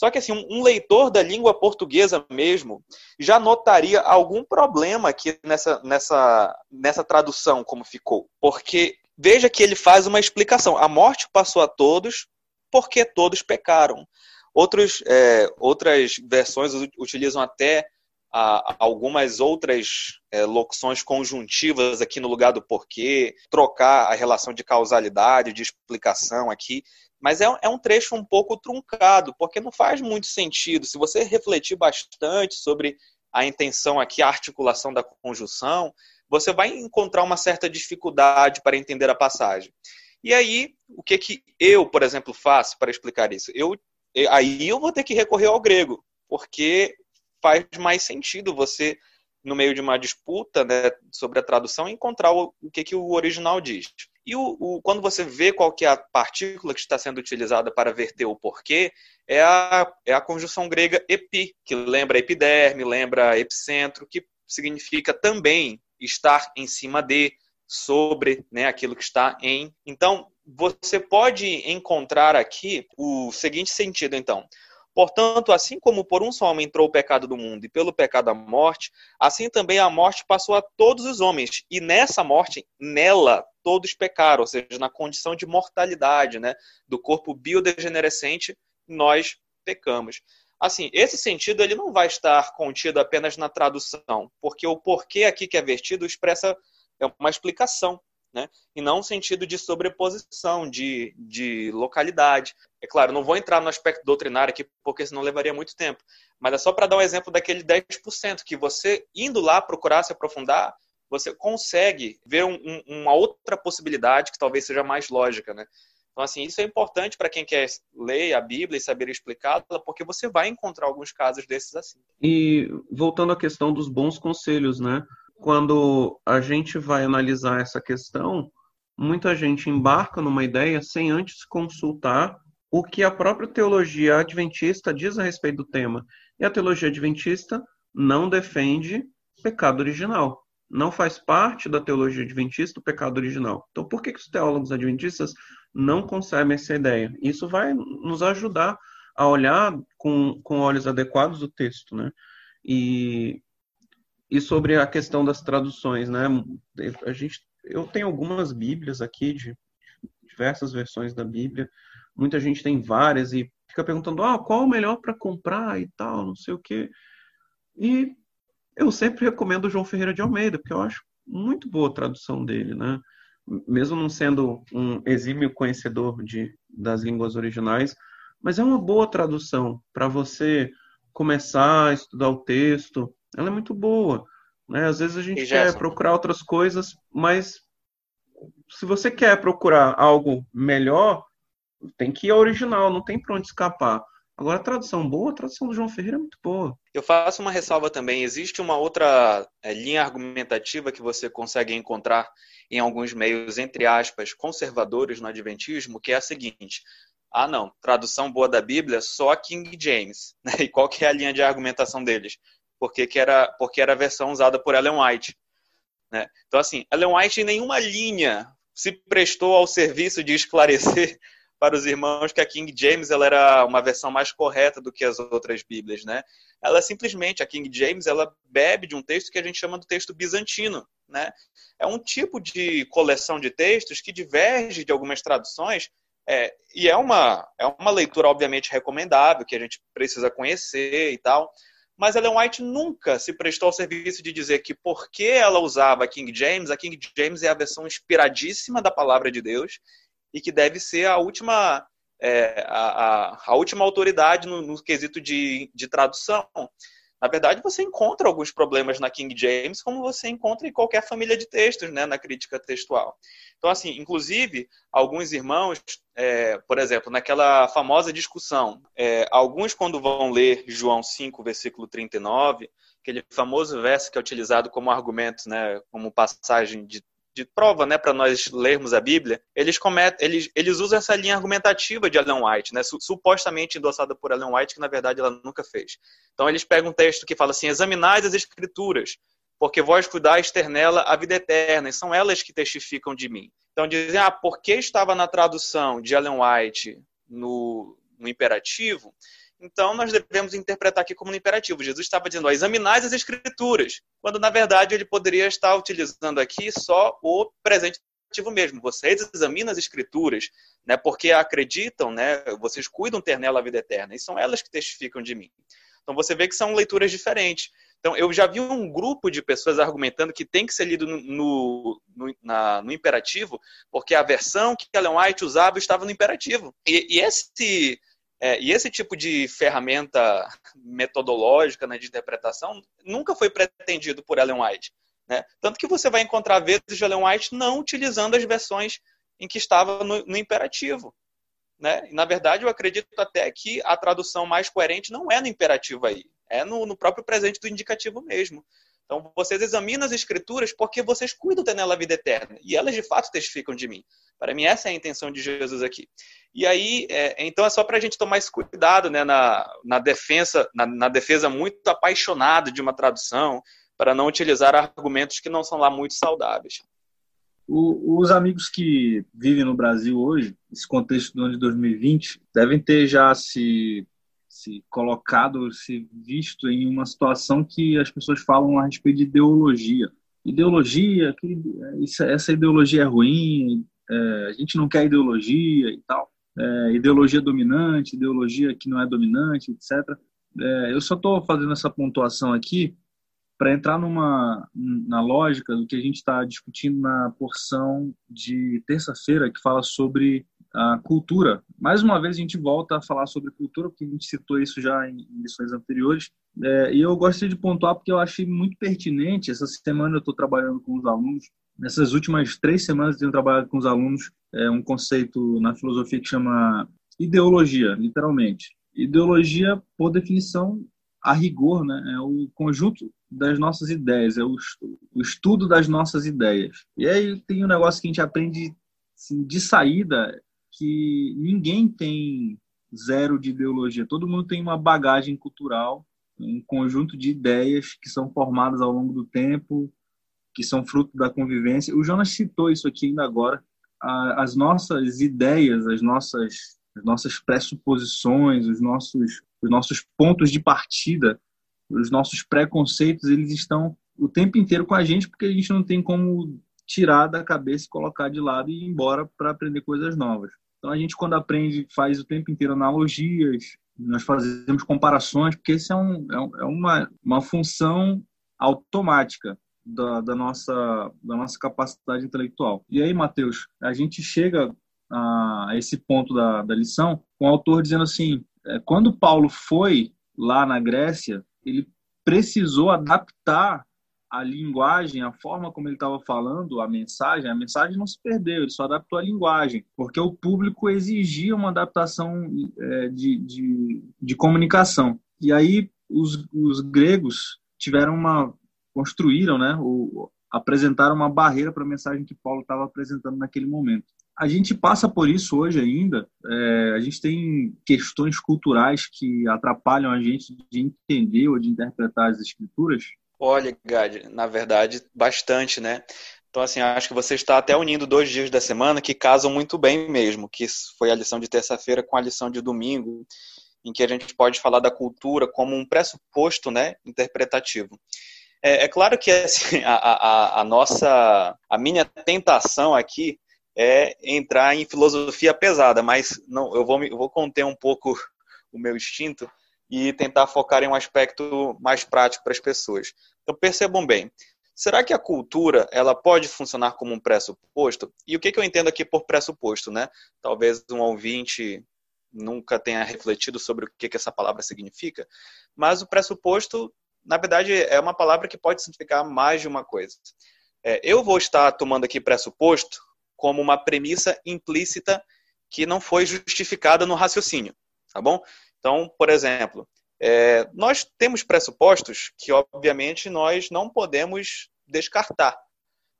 Só que assim, um leitor da língua portuguesa mesmo já notaria algum problema aqui nessa, nessa, nessa tradução como ficou. Porque veja que ele faz uma explicação. A morte passou a todos porque todos pecaram. Outros, é, outras versões utilizam até a, algumas outras é, locuções conjuntivas aqui no lugar do porquê, trocar a relação de causalidade, de explicação aqui. Mas é, é um trecho um pouco truncado, porque não faz muito sentido. Se você refletir bastante sobre a intenção aqui, a articulação da conjunção, você vai encontrar uma certa dificuldade para entender a passagem. E aí, o que, que eu, por exemplo, faço para explicar isso? Eu, aí eu vou ter que recorrer ao grego, porque faz mais sentido você no meio de uma disputa né, sobre a tradução, encontrar o, o que, que o original diz. E o, o, quando você vê qual que é a partícula que está sendo utilizada para verter o porquê, é a, é a conjunção grega epi, que lembra epiderme, lembra epicentro, que significa também estar em cima de, sobre né, aquilo que está em. Então, você pode encontrar aqui o seguinte sentido, então. Portanto, assim como por um só homem entrou o pecado do mundo e pelo pecado a morte, assim também a morte passou a todos os homens. E nessa morte, nela, todos pecaram, ou seja, na condição de mortalidade, né, do corpo biodegenerescente, nós pecamos. Assim, esse sentido ele não vai estar contido apenas na tradução, porque o porquê aqui que é vertido expressa é uma explicação né? e não um sentido de sobreposição, de, de localidade. É claro, não vou entrar no aspecto doutrinário aqui, porque senão levaria muito tempo, mas é só para dar um exemplo daquele 10% que você, indo lá procurar se aprofundar, você consegue ver um, um, uma outra possibilidade que talvez seja mais lógica, né? Então, assim, isso é importante para quem quer ler a Bíblia e saber explicá-la, porque você vai encontrar alguns casos desses assim. E voltando à questão dos bons conselhos, né? Quando a gente vai analisar essa questão, muita gente embarca numa ideia sem antes consultar o que a própria teologia adventista diz a respeito do tema. E a teologia adventista não defende pecado original. Não faz parte da teologia adventista o pecado original. Então, por que, que os teólogos adventistas não concebem essa ideia? Isso vai nos ajudar a olhar com, com olhos adequados o texto, né? E e sobre a questão das traduções, né? A gente, eu tenho algumas Bíblias aqui de diversas versões da Bíblia. Muita gente tem várias e fica perguntando, ah, qual o melhor para comprar e tal, não sei o quê. E eu sempre recomendo o João Ferreira de Almeida, porque eu acho muito boa a tradução dele, né? Mesmo não sendo um exímio conhecedor de, das línguas originais, mas é uma boa tradução para você começar a estudar o texto, ela é muito boa. Né? Às vezes a gente quer procurar outras coisas, mas se você quer procurar algo melhor, tem que ir ao original, não tem para onde escapar. Agora, a tradução boa, a tradução do João Ferreira é muito boa. Eu faço uma ressalva também. Existe uma outra é, linha argumentativa que você consegue encontrar em alguns meios, entre aspas, conservadores no Adventismo, que é a seguinte. Ah, não, tradução boa da Bíblia, só King James. Né? E qual que é a linha de argumentação deles? Porque, que era, porque era a versão usada por Ellen White. Né? Então, assim, Ellen White em nenhuma linha se prestou ao serviço de esclarecer para os irmãos que a King James ela era uma versão mais correta do que as outras Bíblias, né? Ela simplesmente, a King James, ela bebe de um texto que a gente chama do texto bizantino, né? É um tipo de coleção de textos que diverge de algumas traduções é, e é uma, é uma leitura, obviamente, recomendável, que a gente precisa conhecer e tal, mas Ellen White nunca se prestou ao serviço de dizer que porque ela usava King James, a King James é a versão inspiradíssima da palavra de Deus e que deve ser a última, é, a, a, a, última autoridade no, no quesito de, de tradução. Na verdade, você encontra alguns problemas na King James, como você encontra em qualquer família de textos, né, na crítica textual. Então, assim, inclusive, alguns irmãos, é, por exemplo, naquela famosa discussão, é, alguns, quando vão ler João 5, versículo 39, aquele famoso verso que é utilizado como argumento, né, como passagem de de prova, né, para nós lermos a Bíblia, eles cometem, eles, eles usam essa linha argumentativa de Ellen White, né, supostamente endossada por Ellen White, que na verdade ela nunca fez. Então eles pegam um texto que fala assim: examinais as escrituras, porque vós cuidais ter nela a vida eterna, e são elas que testificam de mim. Então dizem, ah, porque estava na tradução de Ellen White no, no imperativo, então, nós devemos interpretar aqui como no imperativo. Jesus estava dizendo, ó, examinais as escrituras, quando na verdade ele poderia estar utilizando aqui só o presente ativo mesmo. Vocês examinam as escrituras, né, porque acreditam, né, vocês cuidam ter nela a vida eterna, e são elas que testificam de mim. Então você vê que são leituras diferentes. Então eu já vi um grupo de pessoas argumentando que tem que ser lido no, no, no, na, no imperativo, porque a versão que Ellen White usava estava no imperativo. E, e esse é, e esse tipo de ferramenta metodológica né, de interpretação nunca foi pretendido por Ellen White. Né? Tanto que você vai encontrar vezes de Ellen White não utilizando as versões em que estava no, no imperativo. Né? E, na verdade, eu acredito até que a tradução mais coerente não é no imperativo aí, é no, no próprio presente do indicativo mesmo. Então, vocês examinam as escrituras porque vocês cuidam ter nela a vida eterna. E elas, de fato, testificam de mim. Para mim, essa é a intenção de Jesus aqui. E aí, é, então, é só para a gente tomar esse cuidado né, na, na, defesa, na, na defesa muito apaixonada de uma tradução, para não utilizar argumentos que não são lá muito saudáveis. O, os amigos que vivem no Brasil hoje, esse contexto do ano de 2020, devem ter já se se colocado, se visto em uma situação que as pessoas falam a respeito de ideologia. Ideologia, que isso, essa ideologia é ruim, é, a gente não quer ideologia e tal. É, ideologia dominante, ideologia que não é dominante, etc. É, eu só estou fazendo essa pontuação aqui para entrar numa na lógica do que a gente está discutindo na porção de terça-feira que fala sobre a cultura. Mais uma vez a gente volta a falar sobre cultura, porque a gente citou isso já em, lições anteriores. É, e eu gostaria de pontuar porque eu achei muito pertinente. Essa semana eu estou trabalhando com os alunos. Nessas últimas três semanas eu tenho trabalhado com os alunos é, um conceito na filosofia que chama ideologia, literalmente. Ideologia, por definição, a rigor, né, é o conjunto das nossas ideias, é o, estudo das nossas ideias. E aí tem um negócio que a gente aprende assim, de saída, que ninguém tem zero de ideologia. Todo mundo tem uma bagagem cultural, um conjunto de ideias que são formadas ao longo do tempo, que são fruto da convivência. O Jonas citou isso aqui ainda agora. As nossas ideias, as nossas, as nossas pressuposições, os nossos, os nossos pontos de partida, os nossos preconceitos, eles estão o tempo inteiro com a gente, porque a gente não tem como tirar da cabeça e colocar de lado e ir embora para aprender coisas novas. Então a gente quando aprende faz o tempo inteiro analogias, nós fazemos comparações, porque isso é, um, é, é uma, uma função automática da, da, nossa, da nossa capacidade intelectual. E aí, Mateus, a gente chega a esse ponto da, da lição com o autor dizendo assim, é, quando Paulo foi lá na Grécia, ele precisou adaptar a linguagem, a forma como ele estava falando, a mensagem, a mensagem não se perdeu, ele só adaptou a linguagem, porque o público exigia uma adaptação é, de, de, de, comunicação. E aí os, os gregos tiveram uma construíram, né, o, apresentaram uma barreira para a mensagem que Paulo estava apresentando naquele momento. A gente passa por isso hoje ainda. É, a gente tem questões culturais que atrapalham a gente de entender ou de interpretar as escrituras Olha, Gad, na verdade, bastante, né? Então, assim, acho que você está até unindo dois dias da semana que casam muito bem mesmo, que foi a lição de terça-feira com a lição de domingo, em que a gente pode falar da cultura como um pressuposto, né, interpretativo. É, é claro que assim, a, a, a, nossa, a minha tentação aqui é entrar em filosofia pesada, mas não, eu vou, eu vou conter um pouco o meu instinto e tentar focar em um aspecto mais prático para as pessoas. Então percebam bem, será que a cultura ela pode funcionar como um pressuposto? E o que, que eu entendo aqui por pressuposto, né? Talvez um ouvinte nunca tenha refletido sobre o que, que essa palavra significa, mas o pressuposto, na verdade, é uma palavra que pode significar mais de uma coisa. É, eu vou estar tomando aqui pressuposto como uma premissa implícita que não foi justificada no raciocínio, tá bom? Então, por exemplo, é, nós temos pressupostos que, obviamente, nós não podemos descartar,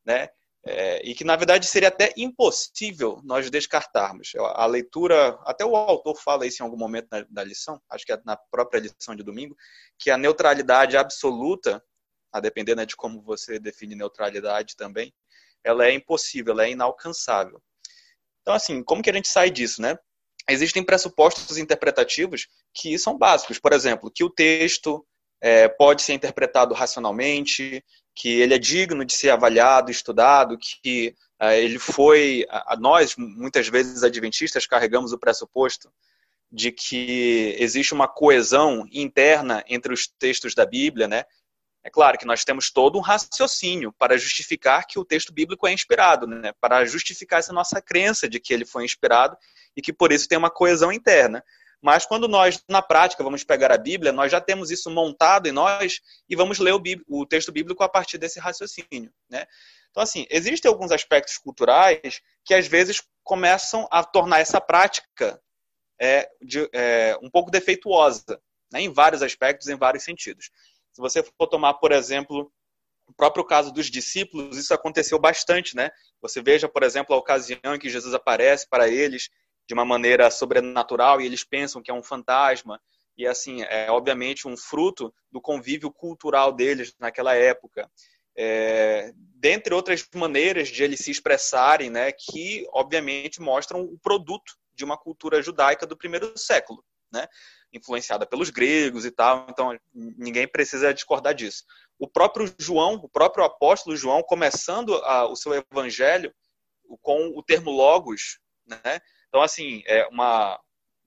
né? É, e que, na verdade, seria até impossível nós descartarmos. A leitura, até o autor fala isso em algum momento na, da lição, acho que é na própria lição de domingo, que a neutralidade absoluta, a depender né, de como você define neutralidade também, ela é impossível, ela é inalcançável. Então, assim, como que a gente sai disso, né? Existem pressupostos interpretativos que são básicos. Por exemplo, que o texto é, pode ser interpretado racionalmente, que ele é digno de ser avaliado, estudado, que é, ele foi. A, nós, muitas vezes, adventistas, carregamos o pressuposto de que existe uma coesão interna entre os textos da Bíblia, né? É claro que nós temos todo um raciocínio para justificar que o texto bíblico é inspirado, né? para justificar essa nossa crença de que ele foi inspirado e que por isso tem uma coesão interna. Mas quando nós, na prática, vamos pegar a Bíblia, nós já temos isso montado em nós e vamos ler o, o texto bíblico a partir desse raciocínio. Né? Então, assim, existem alguns aspectos culturais que às vezes começam a tornar essa prática é, de, é, um pouco defeituosa, né? em vários aspectos, em vários sentidos. Se você for tomar, por exemplo, no próprio caso dos discípulos, isso aconteceu bastante, né? Você veja, por exemplo, a ocasião em que Jesus aparece para eles de uma maneira sobrenatural e eles pensam que é um fantasma. E assim, é obviamente um fruto do convívio cultural deles naquela época. É, dentre outras maneiras de eles se expressarem, né, que obviamente mostram o produto de uma cultura judaica do primeiro século, né, influenciada pelos gregos e tal. Então ninguém precisa discordar disso. O próprio João, o próprio apóstolo João, começando a, o seu evangelho com o termo logos, né? Então assim, é uma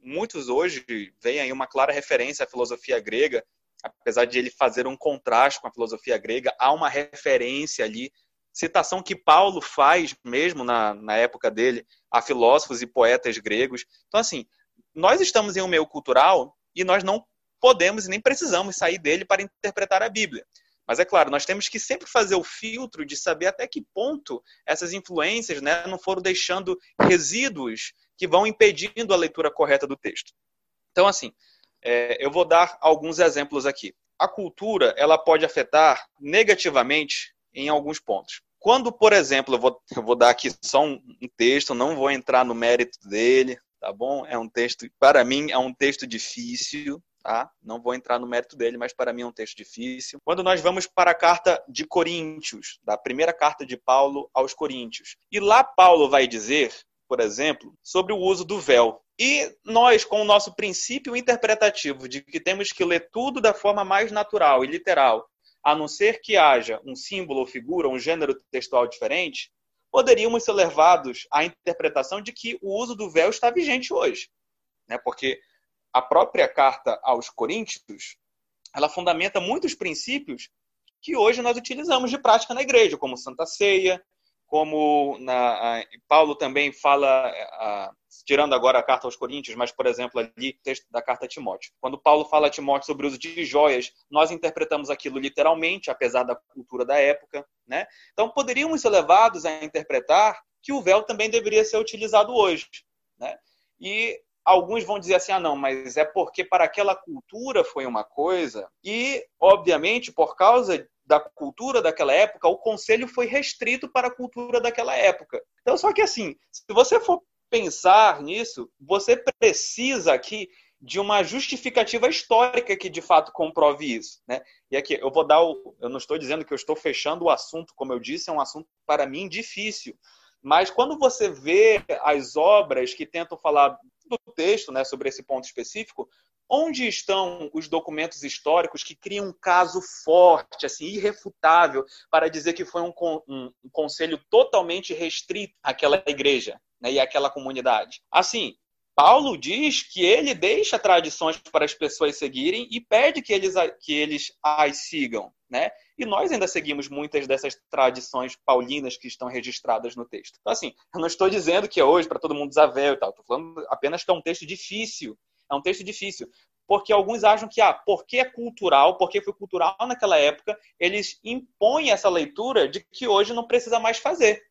muitos hoje veem aí uma clara referência à filosofia grega, apesar de ele fazer um contraste com a filosofia grega, há uma referência ali, citação que Paulo faz mesmo na, na época dele a filósofos e poetas gregos. Então, assim, nós estamos em um meio cultural e nós não podemos e nem precisamos sair dele para interpretar a Bíblia. Mas é claro, nós temos que sempre fazer o filtro de saber até que ponto essas influências né, não foram deixando resíduos que vão impedindo a leitura correta do texto. Então, assim, é, eu vou dar alguns exemplos aqui. A cultura ela pode afetar negativamente em alguns pontos. Quando, por exemplo, eu vou, eu vou dar aqui só um, um texto, não vou entrar no mérito dele, tá bom? É um texto, para mim, é um texto difícil, tá? Não vou entrar no mérito dele, mas para mim é um texto difícil. Quando nós vamos para a carta de Coríntios, da primeira carta de Paulo aos Coríntios, e lá Paulo vai dizer por exemplo, sobre o uso do véu. E nós, com o nosso princípio interpretativo de que temos que ler tudo da forma mais natural e literal, a não ser que haja um símbolo ou figura, um gênero textual diferente, poderíamos ser levados à interpretação de que o uso do véu está vigente hoje. Né? Porque a própria carta aos Coríntios, ela fundamenta muitos princípios que hoje nós utilizamos de prática na igreja, como Santa Ceia, como na, a, Paulo também fala, a, tirando agora a carta aos Coríntios, mas, por exemplo, ali, texto da carta a Timóteo. Quando Paulo fala a Timóteo sobre o uso de joias, nós interpretamos aquilo literalmente, apesar da cultura da época. Né? Então, poderíamos ser levados a interpretar que o véu também deveria ser utilizado hoje. Né? E alguns vão dizer assim: ah, não, mas é porque para aquela cultura foi uma coisa, e, obviamente, por causa da cultura daquela época, o conselho foi restrito para a cultura daquela época. Então, só que assim, se você for pensar nisso, você precisa aqui de uma justificativa histórica que de fato comprove isso, né? E aqui eu vou dar o, eu não estou dizendo que eu estou fechando o assunto, como eu disse, é um assunto para mim difícil, mas quando você vê as obras que tentam falar do texto, né, sobre esse ponto específico, Onde estão os documentos históricos que criam um caso forte, assim, irrefutável, para dizer que foi um, um, conselho totalmente restrito àquela igreja né, e àquela comunidade? Assim, Paulo diz que ele deixa tradições para as pessoas seguirem e pede que eles, que eles as sigam, né? E nós ainda seguimos muitas dessas tradições paulinas que estão registradas no texto. Então, assim, eu não estou dizendo que é hoje para todo mundo véu e tal. Estou falando apenas que é um texto difícil é um texto difícil, porque alguns acham que, ah, porque é cultural, porque foi cultural naquela época, eles impõem essa leitura de que hoje não precisa mais fazer.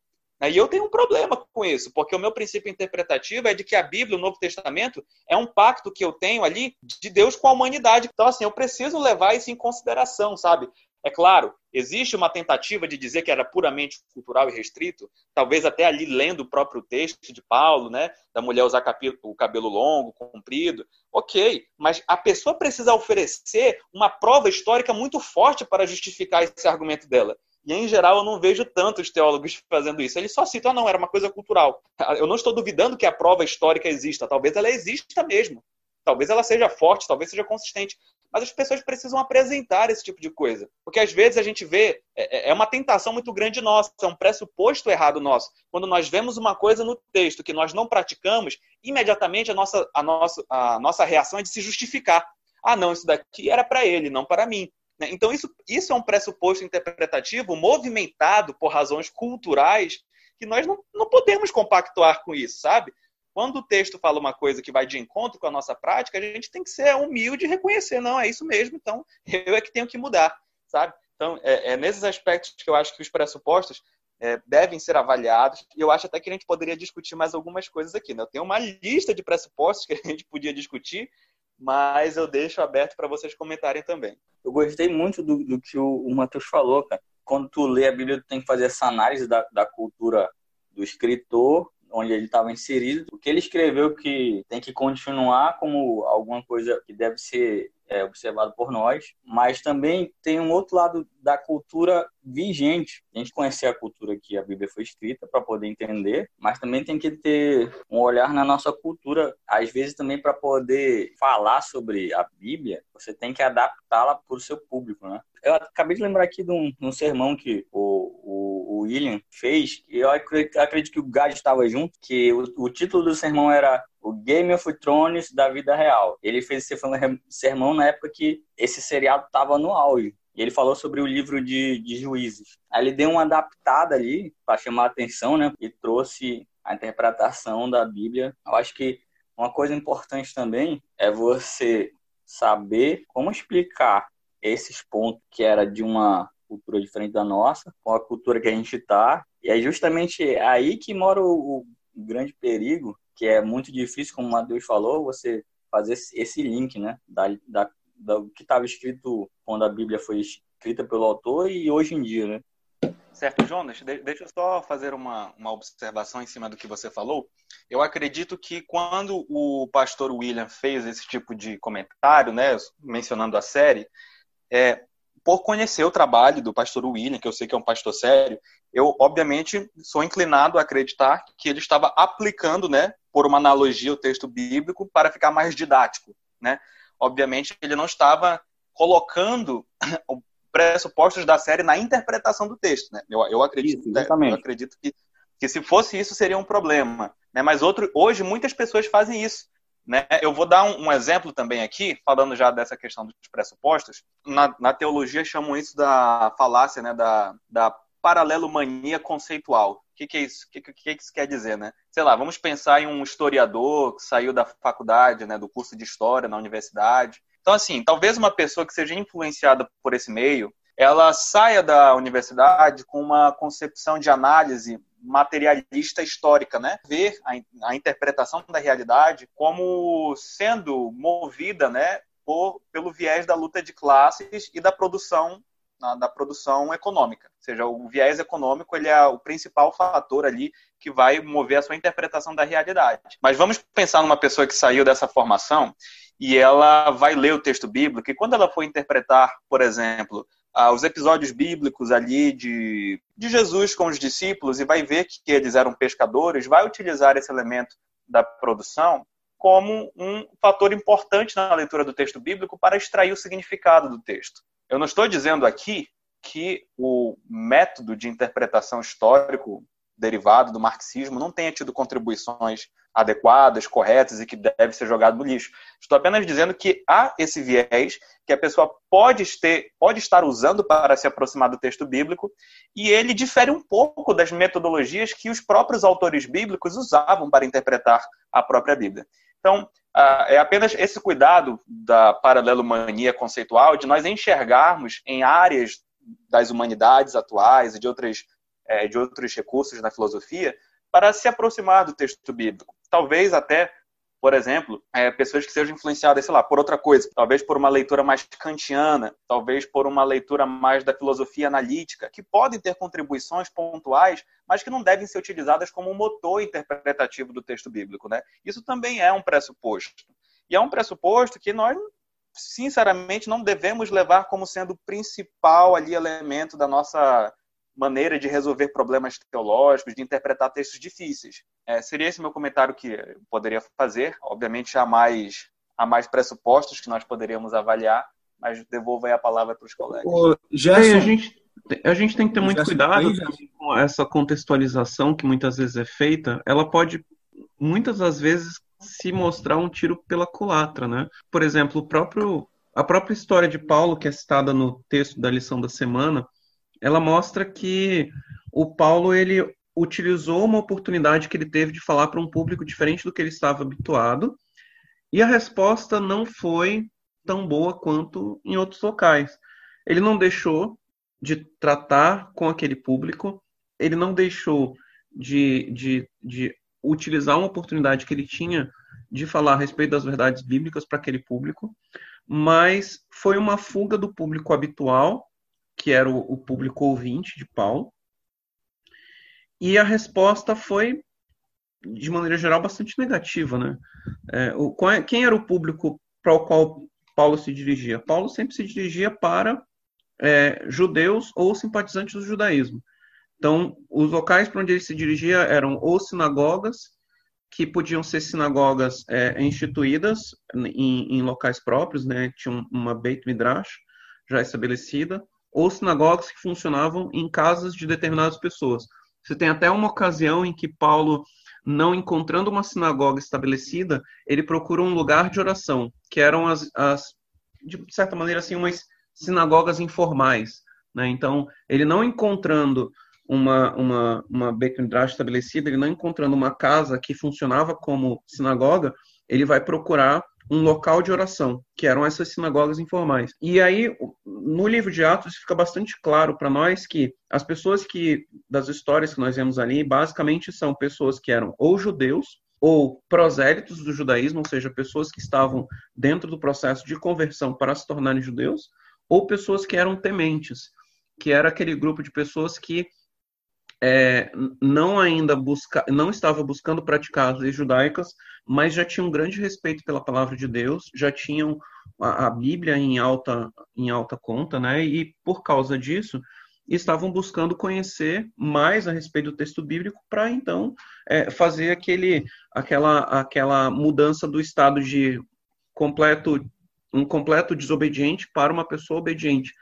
E eu tenho um problema com isso, porque o meu princípio interpretativo é de que a Bíblia, o Novo Testamento, é um pacto que eu tenho ali de Deus com a humanidade. Então, assim, eu preciso levar isso em consideração, sabe? É claro, existe uma tentativa de dizer que era puramente cultural e restrito, talvez até ali lendo o próprio texto de Paulo, né, da mulher usar o cabelo longo, comprido. Ok, mas a pessoa precisa oferecer uma prova histórica muito forte para justificar esse argumento dela. E, em geral, eu não vejo tantos teólogos fazendo isso. Eles só citam, ah, não, era uma coisa cultural. Eu não estou duvidando que a prova histórica exista. Talvez ela exista mesmo. Talvez ela seja forte, talvez seja consistente mas as pessoas precisam apresentar esse tipo de coisa. Porque às vezes a gente vê, é, é, é uma tentação muito grande nossa, é um pressuposto errado nosso. Quando nós vemos uma coisa no texto que nós não praticamos, imediatamente a nossa, a nossa, a nossa reação é de se justificar. Ah, não, isso daqui era para ele, não para mim. Né? Então, isso, isso é um pressuposto interpretativo movimentado por razões culturais que nós não, não podemos compactuar com isso, sabe? Quando o texto fala uma coisa que vai de encontro com a nossa prática, a gente tem que ser humilde e reconhecer, não, é isso mesmo, então eu é que tenho que mudar, sabe? Então, é, é nesses aspectos que eu acho que os pressupostos é, devem ser avaliados, e eu acho até que a gente poderia discutir mais algumas coisas aqui. Né? Eu tenho uma lista de pressupostos que a gente podia discutir, mas eu deixo aberto para vocês comentarem também. Eu gostei muito do, do que o, o Matheus falou, cara. quando tu lê a Bíblia, tu tem que fazer essa análise da, da cultura do escritor, onde ele estava inserido, o que ele escreveu que tem que continuar como alguma coisa que deve ser é, observado por nós, mas também tem um outro lado da cultura vigente. A gente conhecer a cultura que a Bíblia foi escrita para poder entender, mas também tem que ter um olhar na nossa cultura, às vezes também para poder falar sobre a Bíblia, você tem que adaptá-la para o seu público, né? Eu acabei de lembrar aqui de um, de um sermão que o, o, o, William fez, e eu acredito, que o Gad estava junto, que o, o título do sermão era o Game of Thrones da vida real. Ele fez esse sermão na época que esse seriado estava no auge. E ele falou sobre o livro de, de juízes. Aí ele deu uma adaptada ali para chamar a atenção, né? E trouxe a interpretação da Bíblia. Eu acho que uma coisa importante também é você saber como explicar esses pontos que era de uma cultura diferente da nossa, com a cultura que a gente está. E é justamente aí que mora o, o grande perigo que é muito difícil, como o Matheus falou, você fazer esse link, né, da, da, do que estava escrito quando a Bíblia foi escrita pelo autor e hoje em dia, né? Certo, Jonas, deixa eu só fazer uma, uma observação em cima do que você falou. Eu acredito que quando o pastor William fez esse tipo de comentário, né, mencionando a série, é, por conhecer o trabalho do pastor William, que eu sei que é um pastor sério, eu, obviamente, sou inclinado a acreditar que ele estava aplicando, né, por uma analogia, o texto bíblico para ficar mais didático, né? Obviamente, ele não estava colocando pressupostos da série na interpretação do texto, né? Eu, eu acredito, isso, eu acredito que, que se fosse isso seria um problema, né? Mas outro, hoje muitas pessoas fazem isso. Né? Eu vou dar um, um, exemplo também aqui, falando já dessa questão dos pressupostos. Na, na teologia chamam isso da falácia, né? da, da paralelomania conceitual. O que, que, é isso? O que, que, que, isso quer dizer, né? Sei lá, vamos pensar em um historiador que saiu da faculdade, né, do curso de história na universidade. Então, assim, talvez uma pessoa que seja influenciada por esse meio, ela saia da universidade com uma concepção de análise materialista histórica, né? Ver a, a interpretação da realidade como sendo movida, né, por, pelo viés da luta de classes e da produção na, da produção econômica. Ou seja, o viés econômico ele é o principal fator ali que vai mover a sua interpretação da realidade. Mas vamos pensar numa pessoa que saiu dessa formação e ela vai ler o texto bíblico e quando ela for interpretar, por exemplo, os episódios bíblicos ali de, de Jesus com os discípulos e vai ver que eles eram pescadores, vai utilizar esse elemento da produção como um fator importante na leitura do texto bíblico para extrair o significado do texto. Eu não estou dizendo aqui que o método de interpretação histórico derivado do marxismo não tenha tido contribuições adequadas, corretas e que deve ser jogado no lixo. Estou apenas dizendo que há esse viés que a pessoa pode, ter, pode estar usando para se aproximar do texto bíblico e ele difere um pouco das metodologias que os próprios autores bíblicos usavam para interpretar a própria Bíblia. Então, ah, é apenas esse cuidado da paralelomania conceitual de nós enxergarmos em áreas das humanidades atuais e de, outras, é, de outros recursos na filosofia para se aproximar do texto bíblico. Talvez até, por exemplo, é, pessoas que sejam influenciadas, sei lá, por outra coisa, talvez por uma leitura mais kantiana, talvez por uma leitura mais da filosofia analítica, que podem ter contribuições pontuais, mas que não devem ser utilizadas como um motor interpretativo do texto bíblico, né? Isso também é um pressuposto. E é um pressuposto que nós sinceramente não devemos levar como sendo o principal ali elemento da nossa maneira de resolver problemas teológicos, de interpretar textos difíceis. É, seria esse meu comentário que eu poderia fazer. Obviamente há mais, há mais pressupostos que nós poderíamos avaliar, mas devolvo aí a palavra para os colegas. Ô, Gerson, a gente a gente tem que ter muito cuidado com essa contextualização que muitas vezes é feita. Ela pode, muitas das vezes, se mostrar um tiro pela culatra, né? Por exemplo, o próprio, a própria história de Paulo, que é citada no texto da lição da semana, ela mostra que o Paulo ele utilizou uma oportunidade que ele teve de falar para um público diferente do que ele estava habituado, e a resposta não foi tão boa quanto em outros locais. Ele não deixou de tratar com aquele público, ele não deixou de, de, de utilizar uma oportunidade que ele tinha de falar a respeito das verdades bíblicas para aquele público, mas foi uma fuga do público habitual que era o, o público ouvinte de Paulo. E a resposta foi, de maneira geral, bastante negativa. Né? É, o, é, quem era o público para o qual Paulo se dirigia? Paulo sempre se dirigia para é, judeus ou simpatizantes do judaísmo. Então, os locais para onde ele se dirigia eram ou sinagogas, que podiam ser sinagogas é, instituídas em, em, locais próprios, né? tinha uma Beit Midrash já estabelecida, ou sinagogas que funcionavam em casas de determinadas pessoas. Você tem até uma ocasião em que Paulo, não encontrando uma sinagoga estabelecida, ele procura um lugar de oração, que eram as, as de certa maneira assim, umas sinagogas informais. Né? Então, ele não encontrando uma, uma, uma Beit Midrash estabelecida, ele não encontrando uma casa que funcionava como sinagoga, ele vai procurar um local de oração, que eram essas sinagogas informais. E aí, no livro de Atos, fica bastante claro para nós que as pessoas que, das histórias que nós vemos ali, basicamente são pessoas que eram ou judeus, ou prosélitos do judaísmo, ou seja, pessoas que estavam dentro do processo de conversão para se tornarem judeus, ou pessoas que eram tementes, que era aquele grupo de pessoas que é, não ainda busca, não estava buscando praticar as leis judaicas, mas já tinham um grande respeito pela palavra de Deus, já tinham a, a, Bíblia em alta, em alta conta, né? E por causa disso estavam buscando conhecer mais a respeito do texto bíblico para então é, fazer aquele, aquela, aquela mudança do estado de completo um completo desobediente para uma pessoa obediente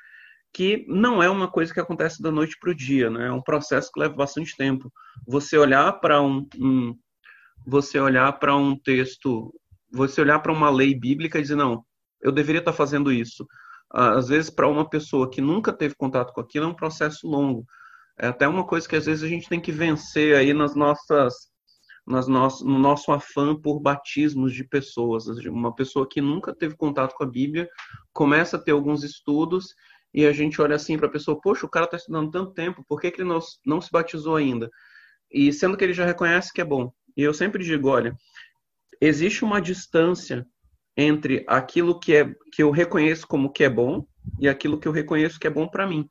que não é uma coisa que acontece da noite para o dia, né? É um processo que leva bastante tempo. Você olhar para um, um, você olhar para um texto, você olhar para uma lei bíblica e dizer não, eu deveria estar fazendo isso. Às vezes para uma pessoa que nunca teve contato com aquilo é um processo longo. É até uma coisa que às vezes a gente tem que vencer aí nas nossas nas nosso, no nosso afã por batismos de pessoas. Uma pessoa que nunca teve contato com a Bíblia começa a ter alguns estudos e a gente olha assim para a pessoa, poxa, o cara está estudando tanto tempo, por que, que ele não, não se batizou ainda? E sendo que ele já reconhece que é bom. E eu sempre digo, olha, existe uma distância entre aquilo que, é, que eu reconheço como que é bom e aquilo que eu reconheço que é bom para mim.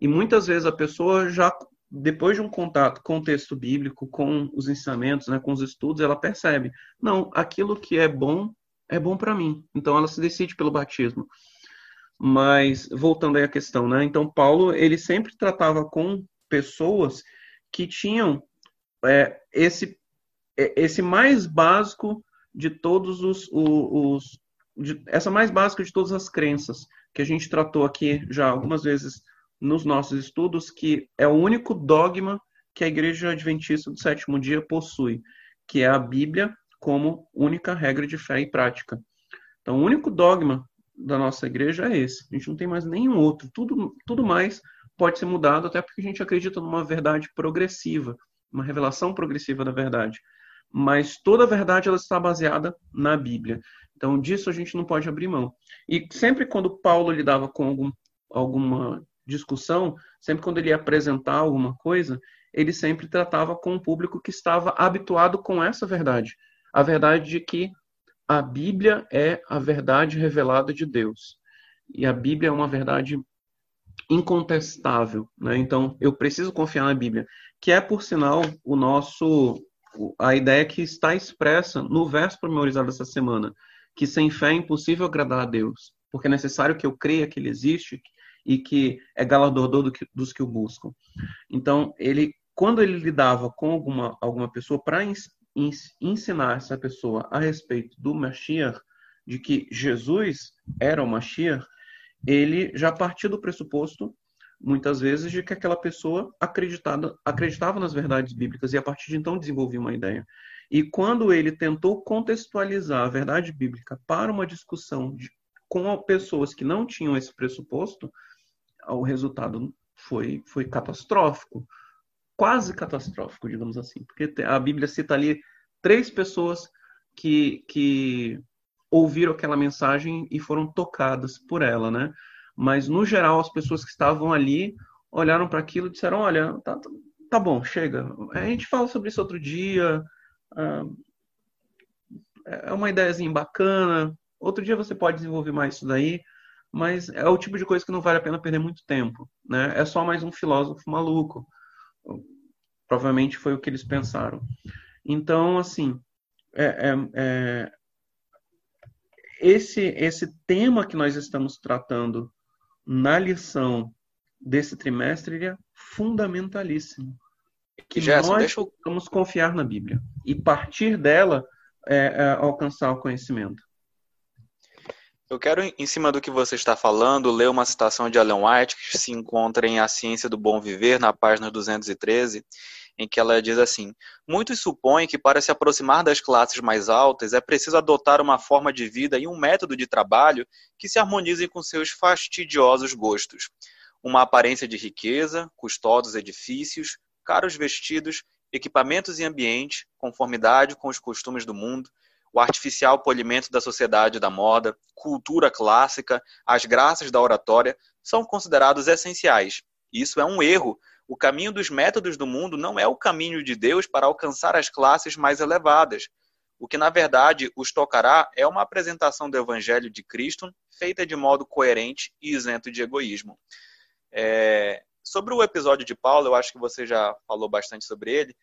E muitas vezes a pessoa já, depois de um contato com o texto bíblico, com os ensinamentos, né, com os estudos, ela percebe, não, aquilo que é bom é bom para mim. Então ela se decide pelo batismo. Mas voltando aí à questão, né? Então Paulo ele sempre tratava com pessoas que tinham é, esse é, esse mais básico de todos os, os de, essa mais básica de todas as crenças que a gente tratou aqui já algumas vezes nos nossos estudos, que é o único dogma que a Igreja Adventista do Sétimo Dia possui, que é a Bíblia como única regra de fé e prática. Então, o único dogma da nossa igreja é esse. A gente não tem mais nenhum outro. Tudo, tudo mais pode ser mudado, até porque a gente acredita numa verdade progressiva, uma revelação progressiva da verdade. Mas toda a verdade ela está baseada na Bíblia. Então, disso a gente não pode abrir mão. E sempre quando Paulo lidava com algum, alguma discussão, sempre quando ele ia apresentar alguma coisa, ele sempre tratava com um público que estava habituado com essa verdade. A verdade de que a Bíblia é a verdade revelada de Deus. E a Bíblia é uma verdade incontestável, né? Então, eu preciso confiar na Bíblia, que é por sinal o nosso a ideia que está expressa no verso memorizado essa semana, que sem fé é impossível agradar a Deus, porque é necessário que eu creia que ele existe e que é galardoador dos que o buscam. Então, ele quando ele lidava com alguma alguma pessoa para ensinar essa pessoa a respeito do Mashiach, de que Jesus era o Mashiach, ele já partia do pressuposto, muitas vezes, de que aquela pessoa acreditava, acreditava nas verdades bíblicas e a partir de então desenvolvia uma ideia. E quando ele tentou contextualizar a verdade bíblica para uma discussão de, com pessoas que não tinham esse pressuposto, o resultado foi, foi catastrófico quase catastrófico, digamos assim, porque a Bíblia cita ali três pessoas que, que ouviram aquela mensagem e foram tocadas por ela, né? Mas no geral as pessoas que estavam ali olharam para aquilo e disseram: olha, tá, tá bom, chega. A gente fala sobre isso outro dia. Ah, é uma ideiazinha bacana. Outro dia você pode desenvolver mais isso daí, mas é o tipo de coisa que não vale a pena perder muito tempo, né? É só mais um filósofo maluco. Provavelmente foi o que eles pensaram. Então, assim, é, é, é, esse, esse tema que nós estamos tratando na lição desse trimestre é fundamentalíssimo. Que Gerson, nós deixa eu... vamos confiar na Bíblia e partir dela é, é, alcançar o conhecimento. Eu quero, em cima do que você está falando, ler uma citação de Ellen White que se encontra em A Ciência do Bom Viver, na página 213, em que ela diz assim: Muitos supõem que para se aproximar das classes mais altas é preciso adotar uma forma de vida e um método de trabalho que se harmonizem com seus fastidiosos gostos. Uma aparência de riqueza, custosos edifícios, caros vestidos, equipamentos e ambiente, conformidade com os costumes do mundo, o artificial polimento da sociedade da moda, cultura clássica, as graças da oratória, são considerados essenciais. Isso é um erro. O caminho dos métodos do mundo não é o caminho de Deus para alcançar as classes mais elevadas. O que, na verdade, os tocará é uma apresentação do Evangelho de Cristo feita de modo coerente e isento de egoísmo. É... Sobre o episódio de Paulo, eu acho que você já falou bastante sobre ele.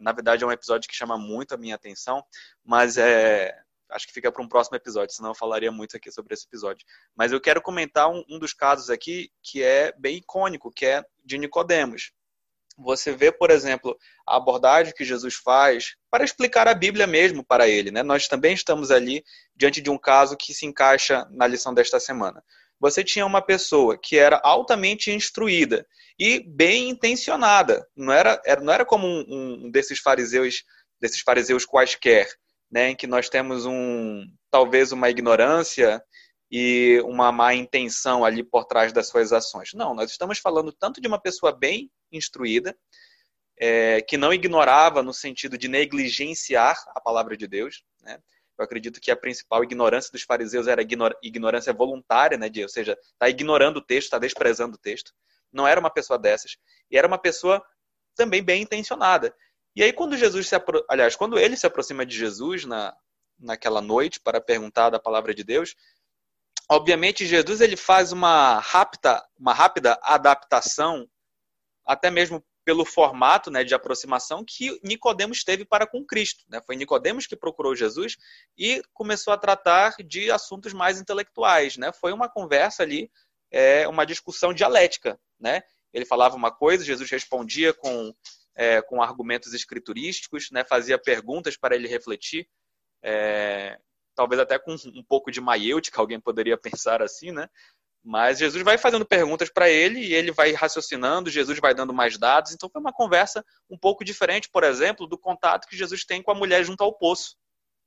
Na verdade, é um episódio que chama muito a minha atenção, mas é, acho que fica para um próximo episódio, senão eu falaria muito aqui sobre esse episódio. Mas eu quero comentar um, um dos casos aqui que é bem icônico, que é de Nicodemos. Você vê, por exemplo, a abordagem que Jesus faz para explicar a Bíblia mesmo para ele. Né? Nós também estamos ali diante de um caso que se encaixa na lição desta semana você tinha uma pessoa que era altamente instruída e bem intencionada. Não era, não era como um, um desses fariseus, desses fariseus quaisquer, né, em que nós temos um talvez uma ignorância e uma má intenção ali por trás das suas ações. Não, nós estamos falando tanto de uma pessoa bem instruída, é, que não ignorava no sentido de negligenciar a palavra de Deus, né? Eu acredito que a principal ignorância dos fariseus era ignorância voluntária, né? De, ou seja, está ignorando o texto, está desprezando o texto. Não era uma pessoa dessas. E era uma pessoa também bem intencionada. E aí, quando Jesus se apro... aliás, quando ele se aproxima de Jesus na, naquela noite para perguntar da palavra de Deus, obviamente Jesus ele faz uma rápida, uma rápida adaptação, até mesmo pelo formato né, de aproximação que Nicodemos teve para com Cristo. Né? Foi Nicodemos que procurou Jesus e começou a tratar de assuntos mais intelectuais. Né? Foi uma conversa ali, é, uma discussão dialética. Né? Ele falava uma coisa, Jesus respondia com, é, com argumentos escriturísticos, né? fazia perguntas para ele refletir. É, talvez até com um pouco de maiêutica, alguém poderia pensar assim, né? Mas Jesus vai fazendo perguntas para ele e ele vai raciocinando, Jesus vai dando mais dados. Então foi uma conversa um pouco diferente, por exemplo, do contato que Jesus tem com a mulher junto ao poço.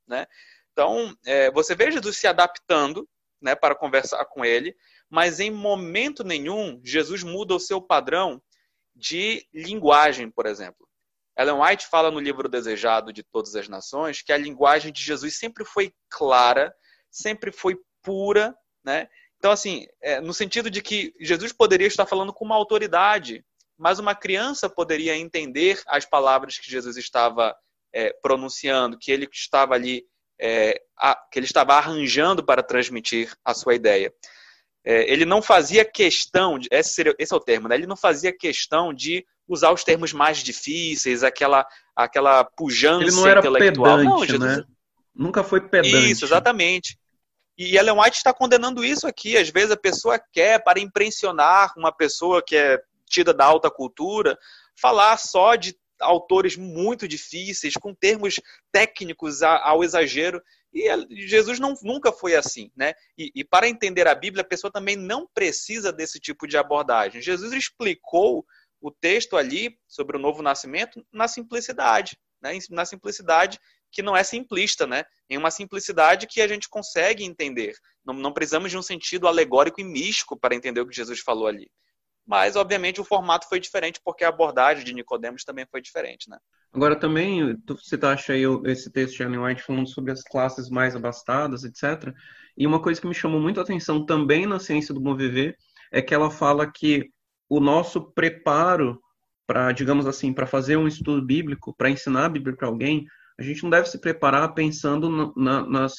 Né? Então, é, você vê Jesus se adaptando né, para conversar com ele, mas em momento nenhum Jesus muda o seu padrão de linguagem, por exemplo. Ellen White fala no livro Desejado de Todas as Nações que a linguagem de Jesus sempre foi clara, sempre foi pura, né? Então, assim, é, no sentido de que Jesus poderia estar falando com uma autoridade, mas uma criança poderia entender as palavras que Jesus estava é, pronunciando, que ele estava ali, é, a, que ele estava arranjando para transmitir a sua ideia. É, ele não fazia questão, de, esse, seria, esse é o termo, né? ele não fazia questão de usar os termos mais difíceis, aquela, aquela pujança ele não era intelectual. Pedante, não, Jesus... né? Nunca foi pedante. Isso, exatamente. E Ellen White está condenando isso aqui. Às vezes a pessoa quer, para impressionar uma pessoa que é tida da alta cultura, falar só de autores muito difíceis, com termos técnicos ao exagero. E Jesus não, nunca foi assim, né? E, e, para entender a Bíblia, a pessoa também não precisa desse tipo de abordagem. Jesus explicou o texto ali sobre o novo nascimento na simplicidade, né? Na simplicidade que não é simplista, né? Em uma simplicidade que a gente consegue entender. Não, não precisamos de um sentido alegórico e místico para entender o que Jesus falou ali. Mas, obviamente, o formato foi diferente porque a abordagem de Nicodemos também foi diferente, né? Agora, também, você acha aí esse texto de Ellen White falando sobre as classes mais abastadas, etc. E uma coisa que me chamou muito a atenção também na ciência do bom viver é que ela fala que o nosso preparo para, digamos assim, para fazer um estudo bíblico, para ensinar a Bíblia para alguém, a gente não deve se preparar pensando na, nas,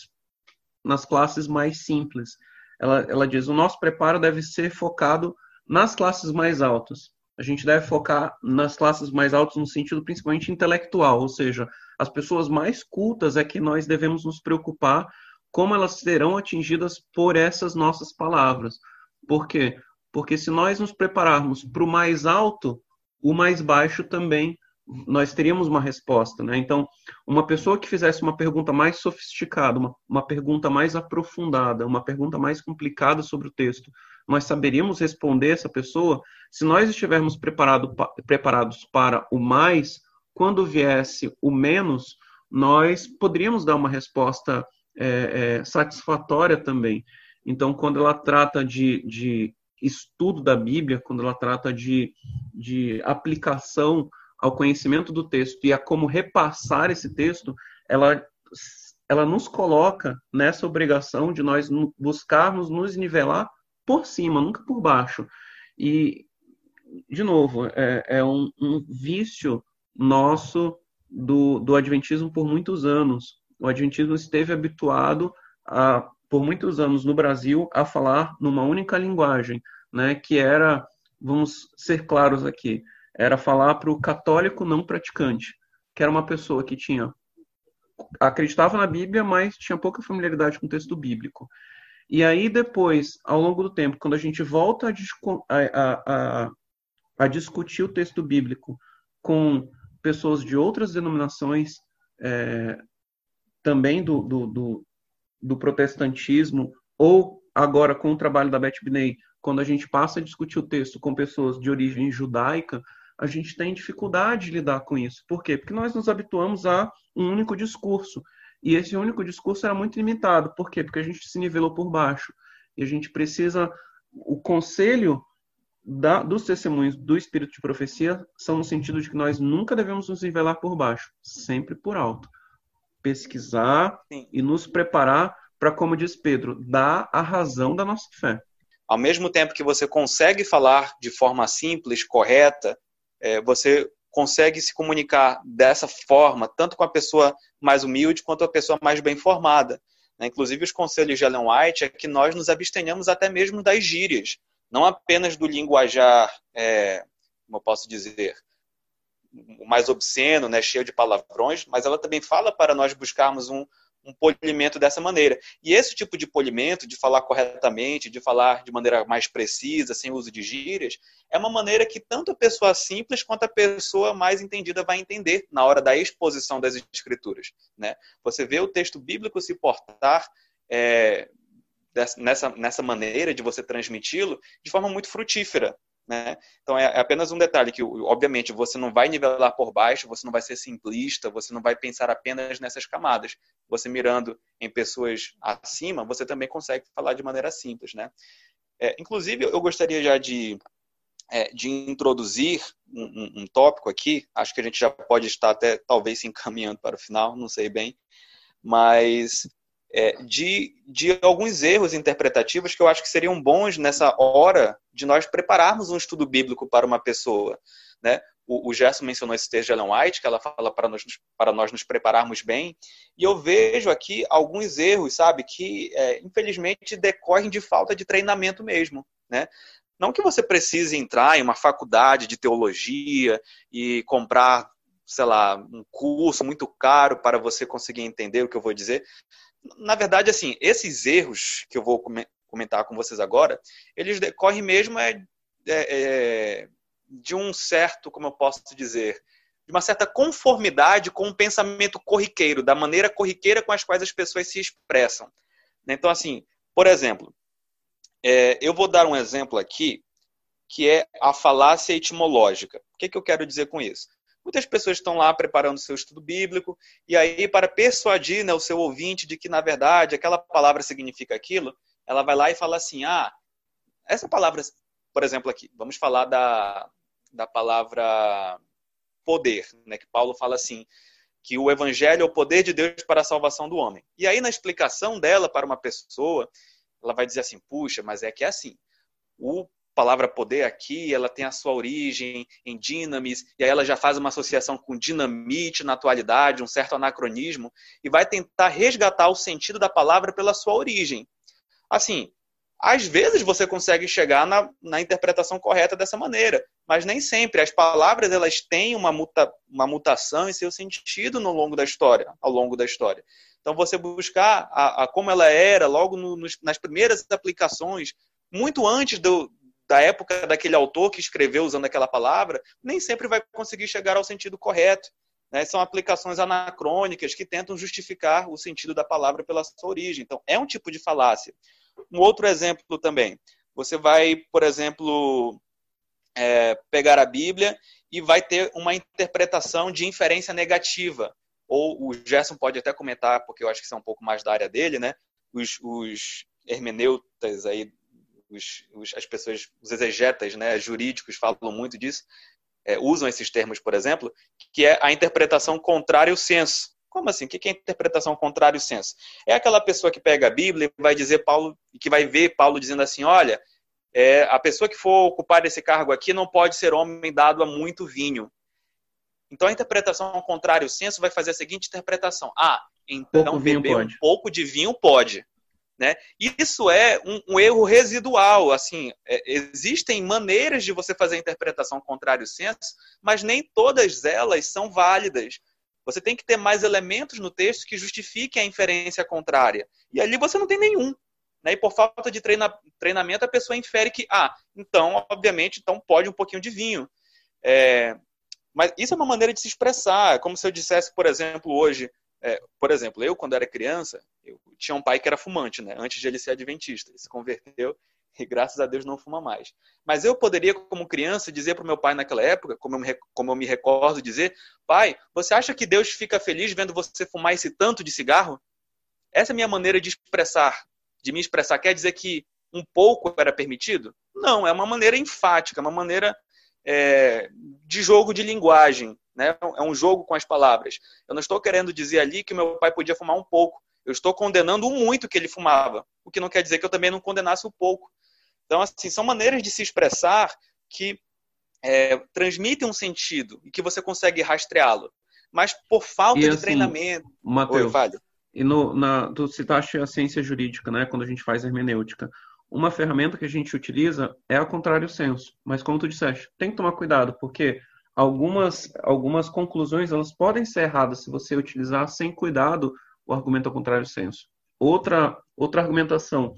nas classes mais simples. ela, ela diz: o nosso preparo deve ser focado nas classes mais altas. A gente deve focar nas classes mais altas no sentido principalmente intelectual, ou seja, as pessoas mais cultas é que nós devemos nos preocupar como elas serão atingidas por essas nossas palavras. Por quê? Porque se nós nos prepararmos para o mais alto, o mais baixo também nós teríamos uma resposta, né? Então, uma pessoa que fizesse uma pergunta mais sofisticada, uma, uma pergunta mais aprofundada, uma pergunta mais complicada sobre o texto, nós saberíamos responder essa pessoa se nós estivermos preparado, preparados para o mais, quando viesse o menos, nós poderíamos dar uma resposta é, é, satisfatória também. Então, quando ela trata de, de estudo da Bíblia, quando ela trata de, de aplicação ao conhecimento do texto e a como repassar esse texto, ela, ela nos coloca nessa obrigação de nós buscarmos nos nivelar por cima, nunca por baixo. E, de novo, é, é um, um, vício nosso do, do Adventismo por muitos anos. O Adventismo esteve habituado, a, por muitos anos no Brasil, a falar numa única linguagem, né, que era, vamos ser claros aqui, era falar para o católico não praticante, que era uma pessoa que tinha acreditava na Bíblia, mas tinha pouca familiaridade com o texto bíblico. E aí depois, ao longo do tempo, quando a gente volta a, a, a, a discutir o texto bíblico com pessoas de outras denominações, é, também do, do, do, do, protestantismo, ou agora com o trabalho da Beth Binet, quando a gente passa a discutir o texto com pessoas de origem judaica, a gente tem dificuldade de lidar com isso. Por quê? Porque nós nos habituamos a um único discurso. E esse único discurso era muito limitado. Por quê? Porque a gente se nivelou por baixo. E a gente precisa. O conselho da, dos testemunhos do espírito de profecia são no sentido de que nós nunca devemos nos nivelar por baixo, sempre por alto. Pesquisar Sim. e nos preparar para, como diz Pedro, dar a razão da nossa fé. Ao mesmo tempo que você consegue falar de forma simples, correta, é, você consegue se comunicar dessa forma, tanto com a pessoa mais humilde quanto a pessoa mais bem formada. Né? Inclusive, os conselhos de Ellen White é que nós nos abstenhamos até mesmo das gírias, não apenas do linguajar, é, como eu posso dizer, mais obsceno, né, cheio de palavrões, mas ela também fala para nós buscarmos um, um polimento dessa maneira. E esse tipo de polimento, de falar corretamente, de falar de maneira mais precisa, sem uso de gírias, é uma maneira que tanto a pessoa simples quanto a pessoa mais entendida vai entender na hora da exposição das escrituras. Né? Você vê o texto bíblico se portar é, nessa, nessa maneira de você transmiti-lo de forma muito frutífera. Né? Então é, é apenas um detalhe que, obviamente, você não vai nivelar por baixo, você não vai ser simplista, você não vai pensar apenas nessas camadas. Você mirando em pessoas acima, você também consegue falar de maneira simples, né? É, inclusive, eu gostaria já de, é, de introduzir um, um, um, tópico aqui. Acho que a gente já pode estar até talvez se encaminhando para o final, não sei bem, mas é, de, de alguns erros interpretativos que eu acho que seriam bons nessa hora de nós prepararmos um estudo bíblico para uma pessoa. Né? O, o Gerson mencionou esse texto de Ellen White, que ela fala para nós, para nós nos prepararmos bem, e eu vejo aqui alguns erros, sabe, que é, infelizmente decorrem de falta de treinamento mesmo. Né? Não que você precise entrar em uma faculdade de teologia e comprar sei lá, um curso muito caro para você conseguir entender o que eu vou dizer na verdade, assim, esses erros que eu vou comentar com vocês agora, eles decorrem mesmo é, é, é, de um certo, como eu posso dizer, de uma certa conformidade com o pensamento corriqueiro, da maneira corriqueira com as quais as pessoas se expressam. Então, assim, por exemplo, é, eu vou dar um exemplo aqui, que é a falácia etimológica. O que, que eu quero dizer com isso? Muitas pessoas estão lá preparando seu estudo bíblico, e aí, para persuadir né, o seu ouvinte de que, na verdade, aquela palavra significa aquilo, ela vai lá e fala assim: ah, essa palavra, por exemplo, aqui, vamos falar da, da palavra poder, né, que Paulo fala assim, que o evangelho é o poder de Deus para a salvação do homem. E aí, na explicação dela para uma pessoa, ela vai dizer assim: puxa, mas é que é assim. O palavra poder aqui, ela tem a sua origem em dinamis, e aí ela já faz uma associação com dinamite na atualidade, um certo anacronismo, e vai tentar resgatar o sentido da palavra pela sua origem. Assim, às vezes você consegue chegar na, na interpretação correta dessa maneira, mas nem sempre. As palavras elas têm uma, muta, uma mutação em seu sentido no longo da história, ao longo da história. Então você buscar a, a como ela era logo no, nos, nas primeiras aplicações, muito antes do, da época daquele autor que escreveu usando aquela palavra, nem sempre vai conseguir chegar ao sentido correto. Né? São aplicações anacrônicas que tentam justificar o sentido da palavra pela sua origem. Então, é um tipo de falácia. Um outro exemplo também. Você vai, por exemplo, é, pegar a Bíblia e vai ter uma interpretação de inferência negativa. Ou o Gerson pode até comentar, porque eu acho que isso é um pouco mais da área dele, né? Os, os hermeneutas aí, os, os, as pessoas, os exegetas né, jurídicos falam muito disso, é, usam esses termos, por exemplo, que é a interpretação contrária ao senso. Como assim? O que é interpretação contrária ao senso? É aquela pessoa que pega a Bíblia e vai dizer Paulo, que vai ver Paulo dizendo assim, olha, é, a pessoa que for ocupar esse cargo aqui não pode ser homem dado a muito vinho. Então a interpretação contrária ao senso vai fazer a seguinte interpretação: ah, então pouco beber um pouco de vinho pode. Né? Isso é um, um erro residual. Assim, é, existem maneiras de você fazer a interpretação contrária ao senso, mas nem todas elas são válidas. Você tem que ter mais elementos no texto que justifiquem a inferência contrária. E ali você não tem nenhum. Né? E por falta de treina, treinamento, a pessoa infere que, ah, então, obviamente, então pode um pouquinho de vinho. É, mas isso é uma maneira de se expressar. Como se eu dissesse, por exemplo, hoje, é, por exemplo, eu, quando era criança, eu tinha um pai que era fumante, né? Antes de ele ser adventista. Ele se converteu e graças a Deus não fuma mais. Mas eu poderia, como criança, dizer para o meu pai naquela época, como eu, me, como eu me recordo dizer, pai, você acha que Deus fica feliz vendo você fumar esse tanto de cigarro? Essa é a minha maneira de expressar, de me expressar. Quer dizer que um pouco era permitido? Não, é uma maneira enfática, uma maneira é, de jogo de linguagem. Né? É um jogo com as palavras. Eu não estou querendo dizer ali que meu pai podia fumar um pouco. Eu estou condenando o muito que ele fumava, o que não quer dizer que eu também não condenasse o pouco. Então, assim, são maneiras de se expressar que é, transmitem um sentido e que você consegue rastreá-lo. Mas por falta e, de assim, treinamento. Mateus, e no, na, tu citaste a ciência jurídica, né? Quando a gente faz hermenêutica. Uma ferramenta que a gente utiliza é a contrário senso. Mas como tu disseste, tem que tomar cuidado, porque algumas, algumas conclusões elas podem ser erradas se você utilizar sem cuidado o argumento ao contrário senso. Outra, outra argumentação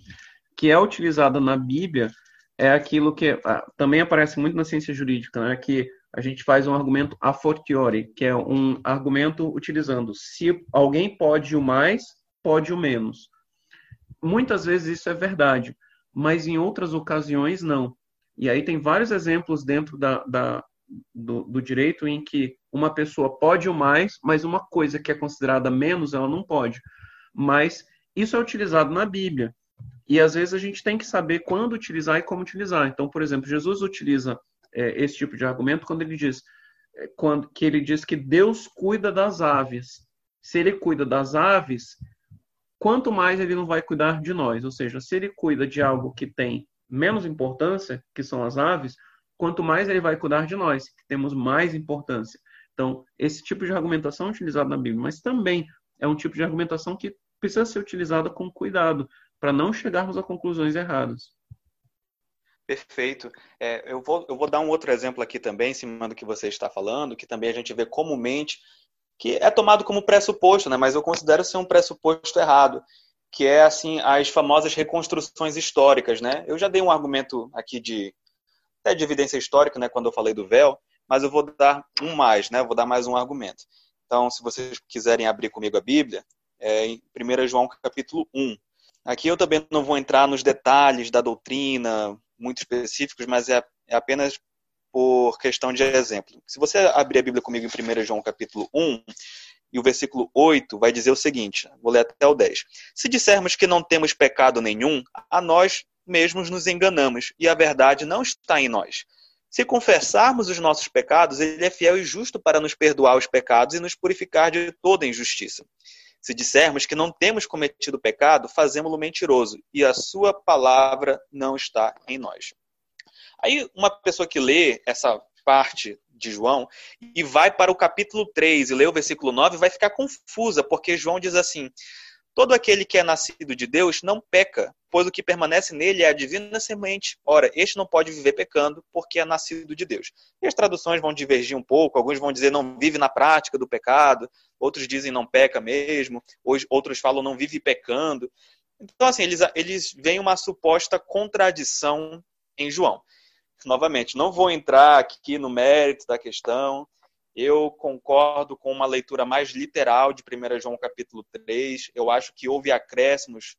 que é utilizada na Bíblia é aquilo que ah, também aparece muito na ciência jurídica, né? que a gente faz um argumento a fortiori, que é um argumento utilizando se alguém pode o mais, pode o menos. Muitas vezes isso é verdade, mas em outras ocasiões não. E aí tem vários exemplos dentro da, da do, do, direito em que uma pessoa pode o mais, mas uma coisa que é considerada menos, ela não pode. Mas isso é utilizado na Bíblia. E às vezes a gente tem que saber quando utilizar e como utilizar. Então, por exemplo, Jesus utiliza é, esse tipo de argumento quando ele diz é, quando, que ele diz que Deus cuida das aves. Se ele cuida das aves, quanto mais ele não vai cuidar de nós. Ou seja, se ele cuida de algo que tem menos importância, que são as aves, quanto mais ele vai cuidar de nós, que temos mais importância. Então, esse tipo de argumentação é utilizado na Bíblia, mas também é um tipo de argumentação que precisa ser utilizada com cuidado, para não chegarmos a conclusões erradas. Perfeito. É, eu, vou, eu vou dar um outro exemplo aqui também, em cima do que você está falando, que também a gente vê comumente, que é tomado como pressuposto, né, mas eu considero ser um pressuposto errado, que é assim as famosas reconstruções históricas. Né? Eu já dei um argumento aqui de, até de evidência histórica, né, quando eu falei do véu, mas eu vou dar um mais, né, vou dar mais um argumento. Então, se vocês quiserem abrir comigo a Bíblia, é em 1 João capítulo 1. Aqui eu também não vou entrar nos detalhes da doutrina muito específicos, mas é, é apenas por questão de exemplo. Se você abrir a Bíblia comigo em 1 João capítulo 1, e o versículo 8 vai dizer o seguinte, vou ler até o 10. Se dissermos que não temos pecado nenhum, a nós mesmos nos enganamos, e a verdade não está em nós. Se confessarmos os nossos pecados, ele é fiel e justo para nos perdoar os pecados e nos purificar de toda injustiça. Se dissermos que não temos cometido pecado, fazemos-lo mentiroso e a sua palavra não está em nós. Aí, uma pessoa que lê essa parte de João e vai para o capítulo 3 e lê o versículo 9 vai ficar confusa, porque João diz assim: Todo aquele que é nascido de Deus não peca, pois o que permanece nele é a divina semente. Ora, este não pode viver pecando, porque é nascido de Deus. E as traduções vão divergir um pouco, alguns vão dizer não vive na prática do pecado, outros dizem não peca mesmo, outros falam não vive pecando. Então, assim, eles, eles veem uma suposta contradição em João. Novamente, não vou entrar aqui no mérito da questão, eu concordo com uma leitura mais literal de 1 João capítulo 3. Eu acho que houve acréscimos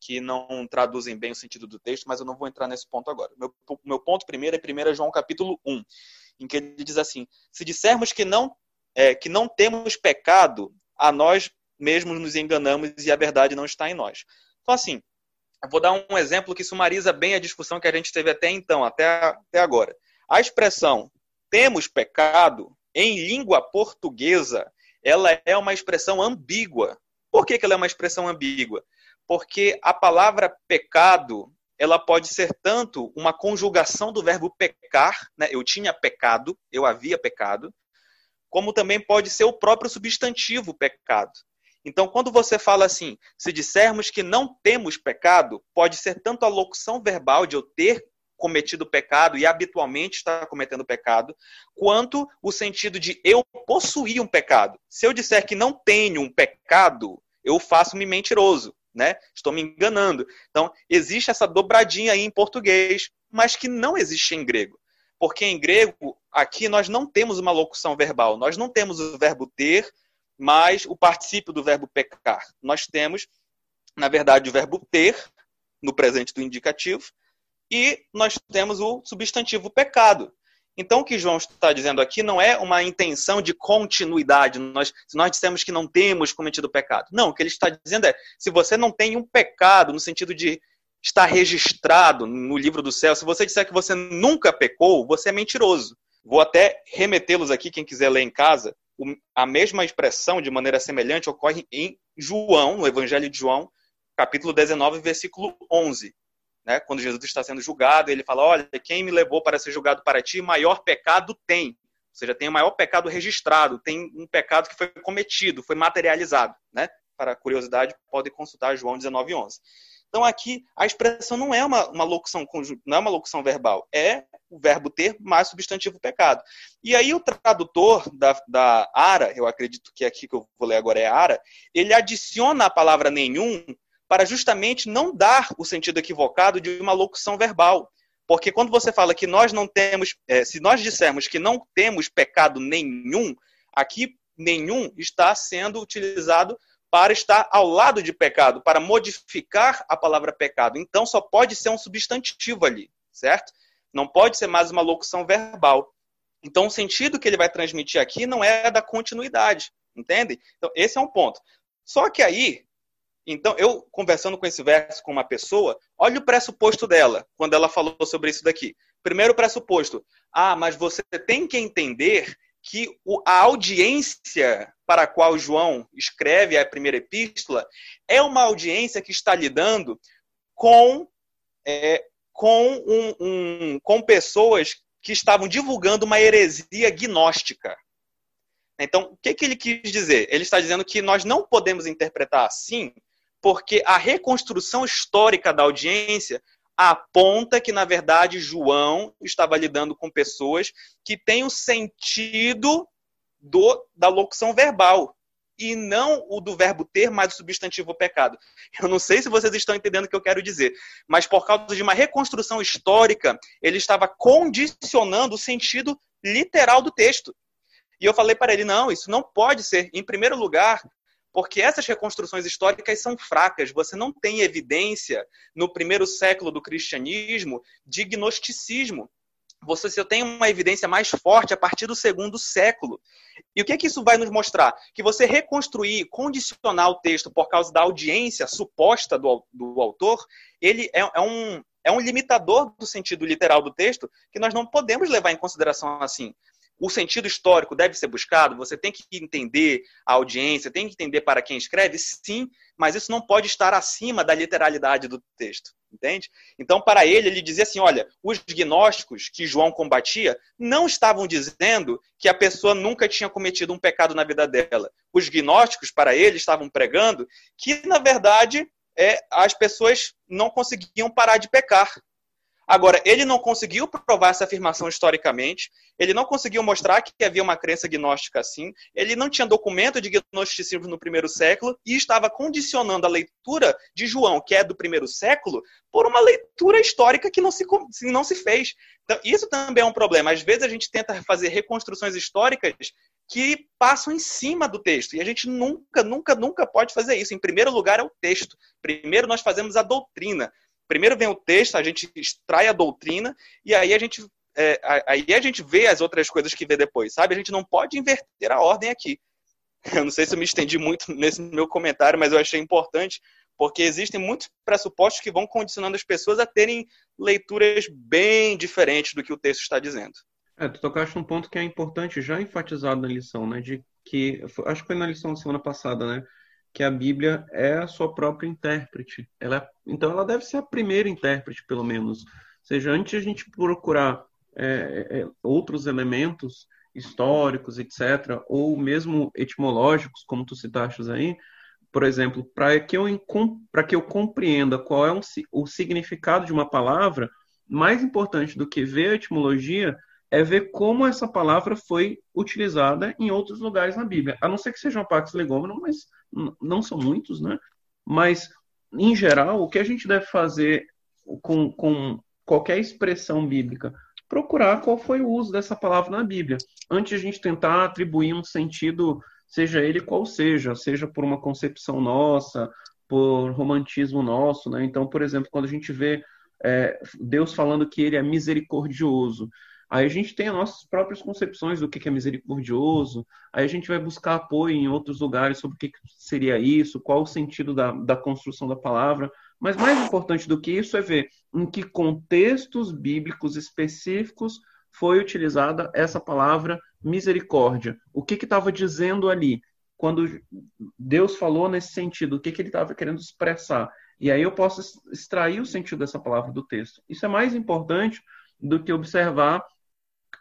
que não traduzem bem o sentido do texto, mas eu não vou entrar nesse ponto agora. Meu, meu ponto primeiro é 1 João capítulo 1, em que ele diz assim: Se dissermos que não, é, que não temos pecado, a nós mesmos nos enganamos e a verdade não está em nós. Então, assim, eu vou dar um exemplo que sumariza bem a discussão que a gente teve até então, até, até agora. A expressão temos pecado em língua portuguesa, ela é uma expressão ambígua. Por que, que ela é uma expressão ambígua? Porque a palavra pecado, ela pode ser tanto uma conjugação do verbo pecar, né? eu tinha pecado, eu havia pecado, como também pode ser o próprio substantivo pecado. Então, quando você fala assim, se dissermos que não temos pecado, pode ser tanto a locução verbal de eu ter cometido pecado e habitualmente está cometendo pecado, quanto o sentido de eu possuir um pecado. Se eu disser que não tenho um pecado, eu faço-me mentiroso, né? Estou me enganando. Então, existe essa dobradinha aí em português, mas que não existe em grego. Porque em grego, aqui nós não temos uma locução verbal, nós não temos o verbo ter, mas o particípio do verbo pecar. Nós temos, na verdade, o verbo ter no presente do indicativo, e nós temos o substantivo pecado. Então, o que João está dizendo aqui não é uma intenção de continuidade. Nós, se nós dissemos que não temos cometido pecado. Não, o que ele está dizendo é: se você não tem um pecado, no sentido de estar registrado no livro do céu, se você disser que você nunca pecou, você é mentiroso. Vou até remetê-los aqui, quem quiser ler em casa. A mesma expressão, de maneira semelhante, ocorre em João, no Evangelho de João, capítulo 19, versículo 11 né? Quando Jesus está sendo julgado, ele fala: Olha, quem me levou para ser julgado para ti, maior pecado tem. Ou seja, tem o maior pecado registrado, tem um pecado que foi cometido, foi materializado, né? Para curiosidade, pode consultar João 19:11. Então aqui a expressão não é uma, uma locução não é uma locução verbal, é o verbo ter mais substantivo pecado. E aí o tradutor da, da Ara, eu acredito que aqui que eu vou ler agora é Ara, ele adiciona a palavra nenhum para justamente não dar o sentido equivocado de uma locução verbal. Porque quando você fala que nós não temos, é, se nós dissermos que não temos pecado nenhum, aqui nenhum está sendo utilizado para estar ao lado de pecado, para modificar a palavra pecado. Então só pode ser um substantivo ali, certo? Não pode ser mais uma locução verbal. Então o sentido que ele vai transmitir aqui não é da continuidade, entende? Então esse é um ponto. Só que aí então, eu conversando com esse verso com uma pessoa, olha o pressuposto dela, quando ela falou sobre isso daqui. Primeiro pressuposto, ah, mas você tem que entender que a audiência para a qual João escreve a primeira epístola é uma audiência que está lidando com, é, com, um, um, com pessoas que estavam divulgando uma heresia gnóstica. Então, o que, que ele quis dizer? Ele está dizendo que nós não podemos interpretar assim porque a reconstrução histórica da audiência aponta que, na verdade, João estava lidando com pessoas que têm o sentido do, da locução verbal e não o do verbo ter mais o substantivo pecado. Eu não sei se vocês estão entendendo o que eu quero dizer, mas por causa de uma reconstrução histórica, ele estava condicionando o sentido literal do texto. E eu falei para ele: não, isso não pode ser. Em primeiro lugar, porque essas reconstruções históricas são fracas. Você não tem evidência no primeiro século do cristianismo de gnosticismo. Você só tem uma evidência mais forte a partir do segundo século. E o que, é que isso vai nos mostrar? Que você reconstruir, condicionar o texto por causa da audiência suposta do, do autor, ele é, é um, é um limitador do sentido literal do texto que nós não podemos levar em consideração assim. O sentido histórico deve ser buscado, você tem que entender a audiência, tem que entender para quem escreve, sim, mas isso não pode estar acima da literalidade do texto, entende? Então, para ele, ele dizia assim: olha, os gnósticos que João combatia não estavam dizendo que a pessoa nunca tinha cometido um pecado na vida dela. Os gnósticos, para ele, estavam pregando que, na verdade, é, as pessoas não conseguiam parar de pecar. Agora, ele não conseguiu provar essa afirmação historicamente, ele não conseguiu mostrar que havia uma crença gnóstica assim, ele não tinha documento de gnosticismo no primeiro século e estava condicionando a leitura de João, que é do primeiro século, por uma leitura histórica que não se, não se fez. Então, isso também é um problema. Às vezes a gente tenta fazer reconstruções históricas que passam em cima do texto. E a gente nunca, nunca, nunca pode fazer isso. Em primeiro lugar é o texto. Primeiro nós fazemos a doutrina. Primeiro vem o texto, a gente extrai a doutrina e aí a gente é, aí a gente vê as outras coisas que vê depois, sabe? A gente não pode inverter a ordem aqui. Eu não sei se eu me estendi muito nesse meu comentário, mas eu achei importante, porque existem muitos pressupostos que vão condicionando as pessoas a terem leituras bem diferentes do que o texto está dizendo. É, tu tocaste um ponto que é importante, já enfatizado na lição, né? De que, acho que foi na lição da semana passada, né? Que a Bíblia é a sua própria intérprete. Ela, é, então, ela deve ser a primeira intérprete, pelo menos. Ou seja, antes a gente procurar é, é, outros elementos históricos, etc., ou mesmo etimológicos, como tu citaste aí, por exemplo, para que, eu, que eu compreenda qual é um, o significado de uma palavra, mais importante do que ver a etimologia é ver como essa palavra foi utilizada em outros lugares na Bíblia. A não ser que seja uma Pax Legomena, mas não são muitos, né? Mas, em geral, o que a gente deve fazer com, com qualquer expressão bíblica? Procurar qual foi o uso dessa palavra na Bíblia, antes de a gente tentar atribuir um sentido, seja ele qual seja, seja por uma concepção nossa, por romantismo nosso, né? Então, por exemplo, quando a gente vê é, Deus falando que ele é misericordioso, Aí a gente tem as nossas próprias concepções do que é misericordioso, aí a gente vai buscar apoio em outros lugares sobre o que seria isso, qual o sentido da, da construção da palavra. Mas mais importante do que isso é ver em que contextos bíblicos específicos foi utilizada essa palavra misericórdia. O que estava dizendo ali? Quando Deus falou nesse sentido, o que, que ele estava querendo expressar? E aí eu posso extrair o sentido dessa palavra do texto. Isso é mais importante do que observar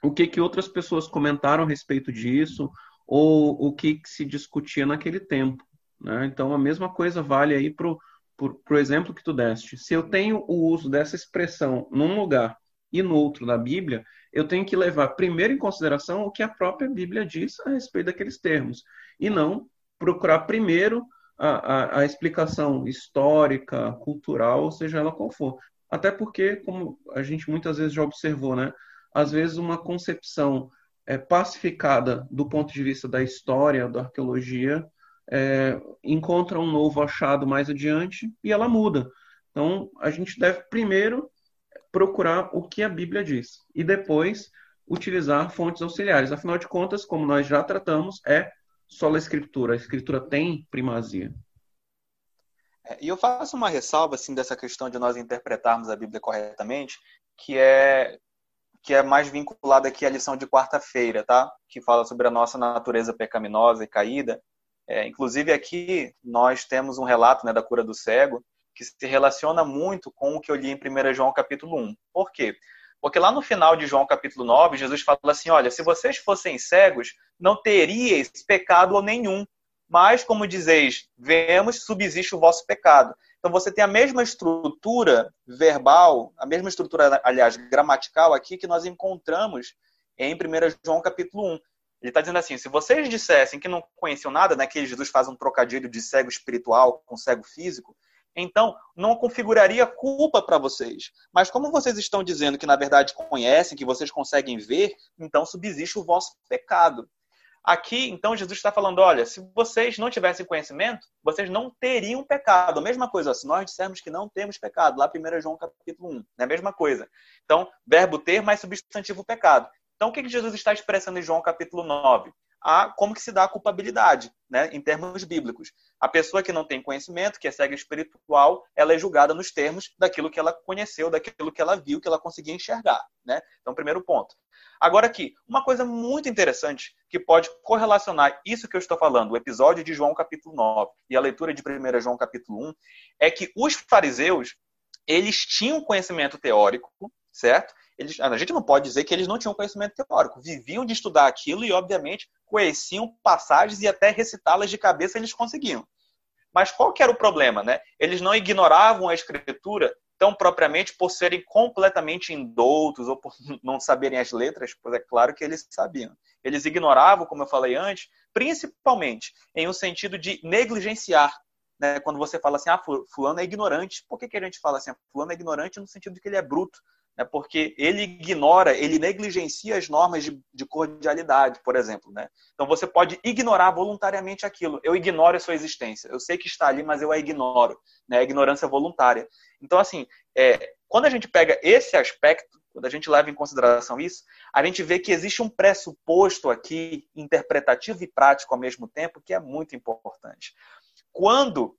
o que, que outras pessoas comentaram a respeito disso ou o que, que se discutia naquele tempo. Né? Então, a mesma coisa vale aí para o exemplo que tu deste. Se eu tenho o uso dessa expressão num lugar e no outro da Bíblia, eu tenho que levar primeiro em consideração o que a própria Bíblia diz a respeito daqueles termos, e não procurar primeiro a, a, a explicação histórica, cultural, seja ela qual for. Até porque, como a gente muitas vezes já observou, né? Às vezes uma concepção é, pacificada do ponto de vista da história, da arqueologia, é, encontra um novo achado mais adiante e ela muda. Então, a gente deve primeiro procurar o que a Bíblia diz e depois utilizar fontes auxiliares. Afinal de contas, como nós já tratamos, é só a escritura. A escritura tem primazia. É, e eu faço uma ressalva assim dessa questão de nós interpretarmos a Bíblia corretamente, que é que é mais vinculada aqui à lição de quarta-feira, tá? Que fala sobre a nossa natureza pecaminosa e caída. É, inclusive aqui nós temos um relato né, da cura do cego que se relaciona muito com o que eu li em 1 João capítulo 1. Por quê? Porque lá no final de João capítulo 9, Jesus fala assim: olha, se vocês fossem cegos, não teríeis pecado nenhum. Mas, como dizeis, vemos, subsiste o vosso pecado. Então você tem a mesma estrutura verbal, a mesma estrutura, aliás, gramatical aqui que nós encontramos em 1 João capítulo 1. Ele está dizendo assim: se vocês dissessem que não conheciam nada, né, que Jesus faz um trocadilho de cego espiritual com cego físico, então não configuraria culpa para vocês. Mas como vocês estão dizendo que na verdade conhecem, que vocês conseguem ver, então subsiste o vosso pecado. Aqui, então, Jesus está falando: olha, se vocês não tivessem conhecimento, vocês não teriam pecado. A mesma coisa, se nós dissermos que não temos pecado, lá 1 João capítulo 1, é a mesma coisa. Então, verbo ter mais substantivo pecado. Então, o que Jesus está expressando em João capítulo 9? A como que se dá a culpabilidade, né, em termos bíblicos. A pessoa que não tem conhecimento, que é cega espiritual, ela é julgada nos termos daquilo que ela conheceu, daquilo que ela viu, que ela conseguia enxergar, né? Então, primeiro ponto. Agora aqui, uma coisa muito interessante que pode correlacionar isso que eu estou falando, o episódio de João capítulo 9 e a leitura de 1 João capítulo 1, é que os fariseus, eles tinham conhecimento teórico, certo? Eles, a gente não pode dizer que eles não tinham conhecimento teórico. Viviam de estudar aquilo e, obviamente, conheciam passagens e até recitá-las de cabeça eles conseguiam. Mas qual que era o problema? Né? Eles não ignoravam a escritura tão propriamente por serem completamente indoutos ou por não saberem as letras, pois é claro que eles sabiam. Eles ignoravam, como eu falei antes, principalmente em um sentido de negligenciar. Né? Quando você fala assim, ah, fulano é ignorante, por que, que a gente fala assim, ah, fulano é ignorante no sentido de que ele é bruto? Né, porque ele ignora, ele negligencia as normas de, de, cordialidade, por exemplo. Né? Então você pode ignorar voluntariamente aquilo. Eu ignoro a sua existência. Eu sei que está ali, mas eu a ignoro. Né? A ignorância voluntária. Então, assim, é, quando a gente pega esse aspecto, quando a gente leva em consideração isso, a gente vê que existe um pressuposto aqui, interpretativo e prático ao mesmo tempo, que é muito importante. Quando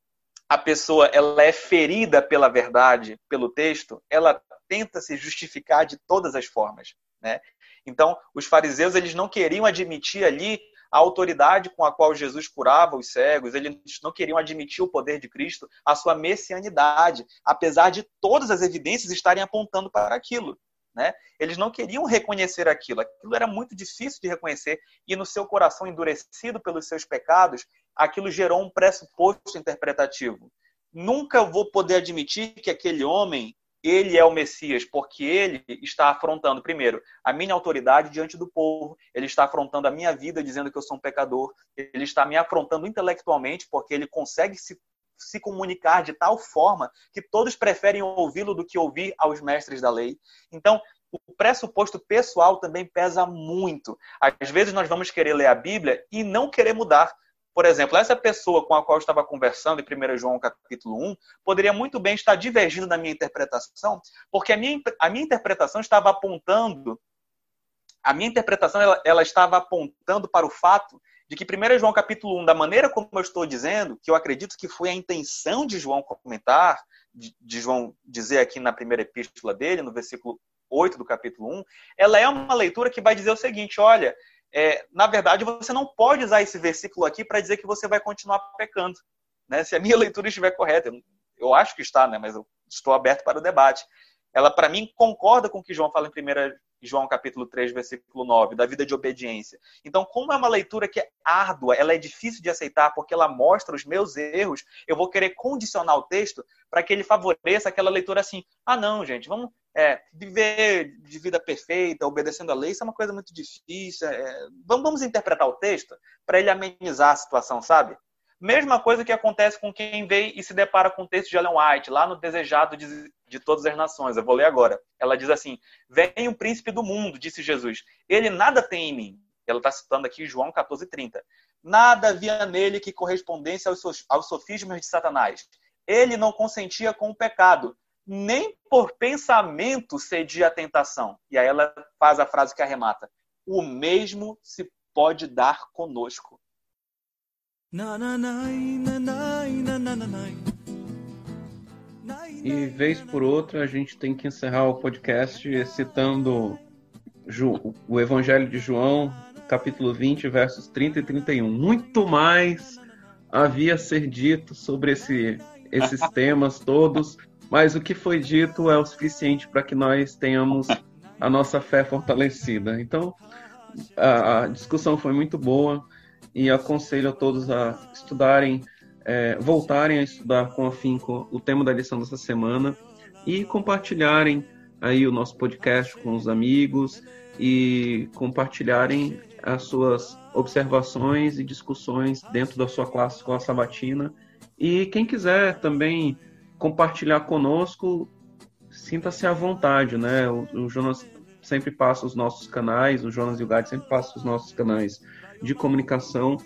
a pessoa ela é ferida pela verdade, pelo texto, ela tenta se justificar de todas as formas. Né? Então, os fariseus eles não queriam admitir ali a autoridade com a qual Jesus curava os cegos, eles não queriam admitir o poder de Cristo, a sua messianidade, apesar de todas as evidências estarem apontando para aquilo. Né? Eles não queriam reconhecer aquilo, aquilo era muito difícil de reconhecer, e no seu coração endurecido pelos seus pecados, aquilo gerou um pressuposto interpretativo. Nunca vou poder admitir que aquele homem ele é o Messias, porque ele está afrontando, primeiro, a minha autoridade diante do povo, ele está afrontando a minha vida, dizendo que eu sou um pecador, ele está me afrontando intelectualmente, porque ele consegue se, se comunicar de tal forma que todos preferem ouvi-lo do que ouvir aos mestres da lei. Então, o pressuposto pessoal também pesa muito. Às vezes nós vamos querer ler a Bíblia e não querer mudar. Por exemplo, essa pessoa com a qual eu estava conversando em 1 João capítulo 1 poderia muito bem estar divergindo da minha interpretação, porque a minha, a minha interpretação estava apontando, a minha interpretação ela, ela estava apontando para o fato de que 1 João capítulo 1, da maneira como eu estou dizendo, que eu acredito que foi a intenção de João comentar, de, de João dizer aqui na primeira epístola dele, no versículo 8 do capítulo 1, ela é uma leitura que vai dizer o seguinte: olha, é, na verdade, você não pode usar esse versículo aqui para dizer que você vai continuar pecando. Né? Se a minha leitura estiver correta, eu acho que está, né? mas eu estou aberto para o debate. Ela, para mim, concorda com o que João fala em 1 João capítulo 3, versículo 9, da vida de obediência. Então, como é uma leitura que é árdua, ela é difícil de aceitar porque ela mostra os meus erros, eu vou querer condicionar o texto para que ele favoreça aquela leitura assim: ah, não, gente, vamos é, viver de vida perfeita, obedecendo a lei, isso é uma coisa muito difícil. É, vamos, vamos interpretar o texto para ele amenizar a situação, sabe? Mesma coisa que acontece com quem vem e se depara com o texto de Ellen White, lá no Desejado de, de Todas as Nações. Eu vou ler agora. Ela diz assim: Vem o príncipe do mundo, disse Jesus. Ele nada tem em mim. Ela está citando aqui João 14,30. Nada havia nele que correspondesse aos, aos sofismas de Satanás. Ele não consentia com o pecado, nem por pensamento cedia a tentação. E aí ela faz a frase que arremata: O mesmo se pode dar conosco. E vez por outra a gente tem que encerrar o podcast citando o Evangelho de João, capítulo 20, versos 30 e 31. Muito mais havia a ser dito sobre esse, esses temas todos, mas o que foi dito é o suficiente para que nós tenhamos a nossa fé fortalecida. Então, a, a, discussão foi muito boa e aconselho a todos a estudarem, é, voltarem a estudar com afinco o tema da lição dessa semana e compartilharem aí o nosso podcast com os amigos e compartilharem as suas observações e discussões dentro da sua classe escola sabatina. E quem quiser também compartilhar conosco, sinta-se à vontade, né? O, o, Jonas sempre passa os nossos canais, o Jonas e o Gad sempre passam os nossos canais de comunicação.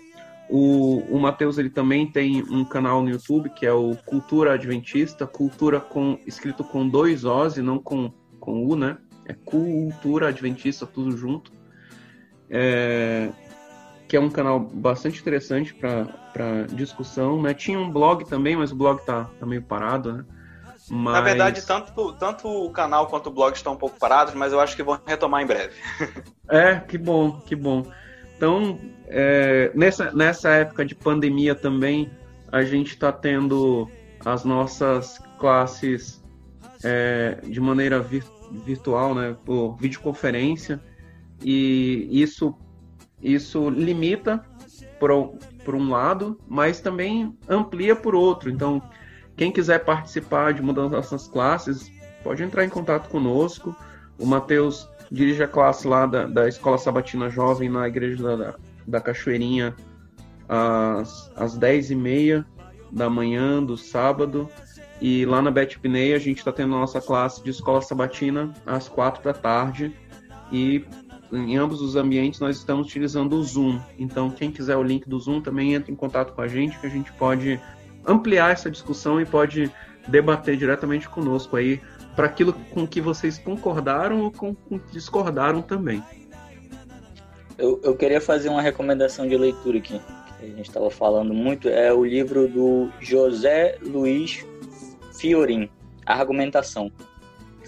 O, o Matheus ele também tem um canal no YouTube que é o Cultura Adventista, cultura com escrito com dois O's e não com, com U, né? É Cultura Adventista, tudo junto. É, que é um canal bastante interessante para discussão, né? Tinha um blog também, mas o blog tá, tá meio parado, né? Mas... Na verdade, tanto, tanto o canal quanto o blog estão um pouco parados, mas eu acho que vão retomar em breve. é, que bom, que bom. Então, é, nessa, nessa época de pandemia também, a gente está tendo as nossas classes é, de maneira vir, virtual, né, por videoconferência, e isso, isso limita por, por um lado, mas também amplia por outro. Então, quem quiser participar de uma das nossas classes, pode entrar em contato conosco. O Matheus dirige a classe lá da, da Escola Sabatina Jovem na Igreja da, da Cachoeirinha às, às 10h30 da manhã do sábado. E lá na Bet Pinei a gente está tendo a nossa classe de Escola Sabatina às 4 da tarde. E em ambos os ambientes nós estamos utilizando o Zoom. Então, quem quiser o link do Zoom também entra em contato com a gente, que a gente pode ampliar essa discussão e pode debater diretamente conosco aí para aquilo com que vocês concordaram ou com, com que discordaram também. Eu, eu queria fazer uma recomendação de leitura aqui, que a gente estava falando muito, é o livro do José Luiz Fiorin, Argumentação.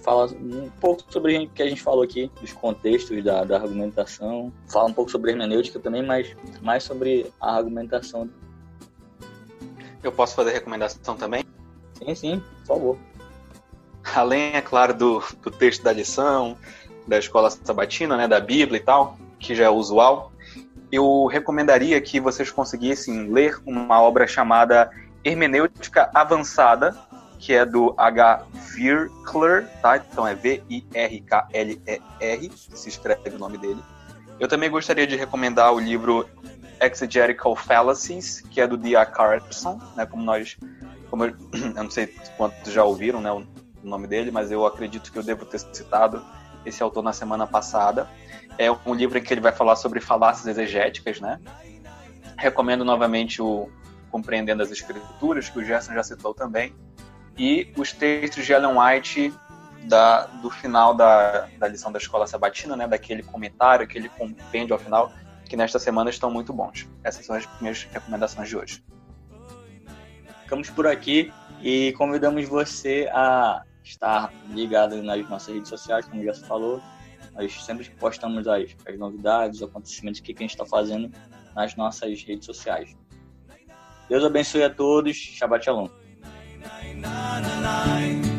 Fala um pouco sobre o que a gente falou aqui, dos contextos da, da argumentação, fala um pouco sobre hermenêutica também, mas mais sobre a argumentação eu posso fazer recomendação também? Sim, sim, por favor. Além, é claro, do, do texto da lição, da escola sabatina, né, da Bíblia e tal, que já é usual, eu recomendaria que vocês conseguissem ler uma obra chamada Hermenêutica Avançada, que é do H. Virkler, tá? Então é V-I-R-K-L-E-R, se escreve o nome dele. Eu também gostaria de recomendar o livro Exegetical Fallacies, que é do D.A. Carson, né, como nós, como eu, eu, não sei quantos já ouviram né, o nome dele, mas eu acredito que eu devo ter citado esse autor na semana passada. É um livro em que ele vai falar sobre falácias exegéticas, né? Recomendo novamente o Compreendendo as Escrituras, que o Gerson já citou também, e os textos de Ellen White da, do final da, da lição da escola sabatina, né, daquele comentário, aquele compêndio ao final, que nesta semana estão muito bons. Essas são as minhas recomendações de hoje. Ficamos por aqui e convidamos você a estar ligado nas nossas redes sociais, como já se falou. Nós sempre postamos as, as novidades, os acontecimentos que a gente está fazendo nas nossas redes sociais. Deus abençoe a todos. Shabbat Shalom. nine.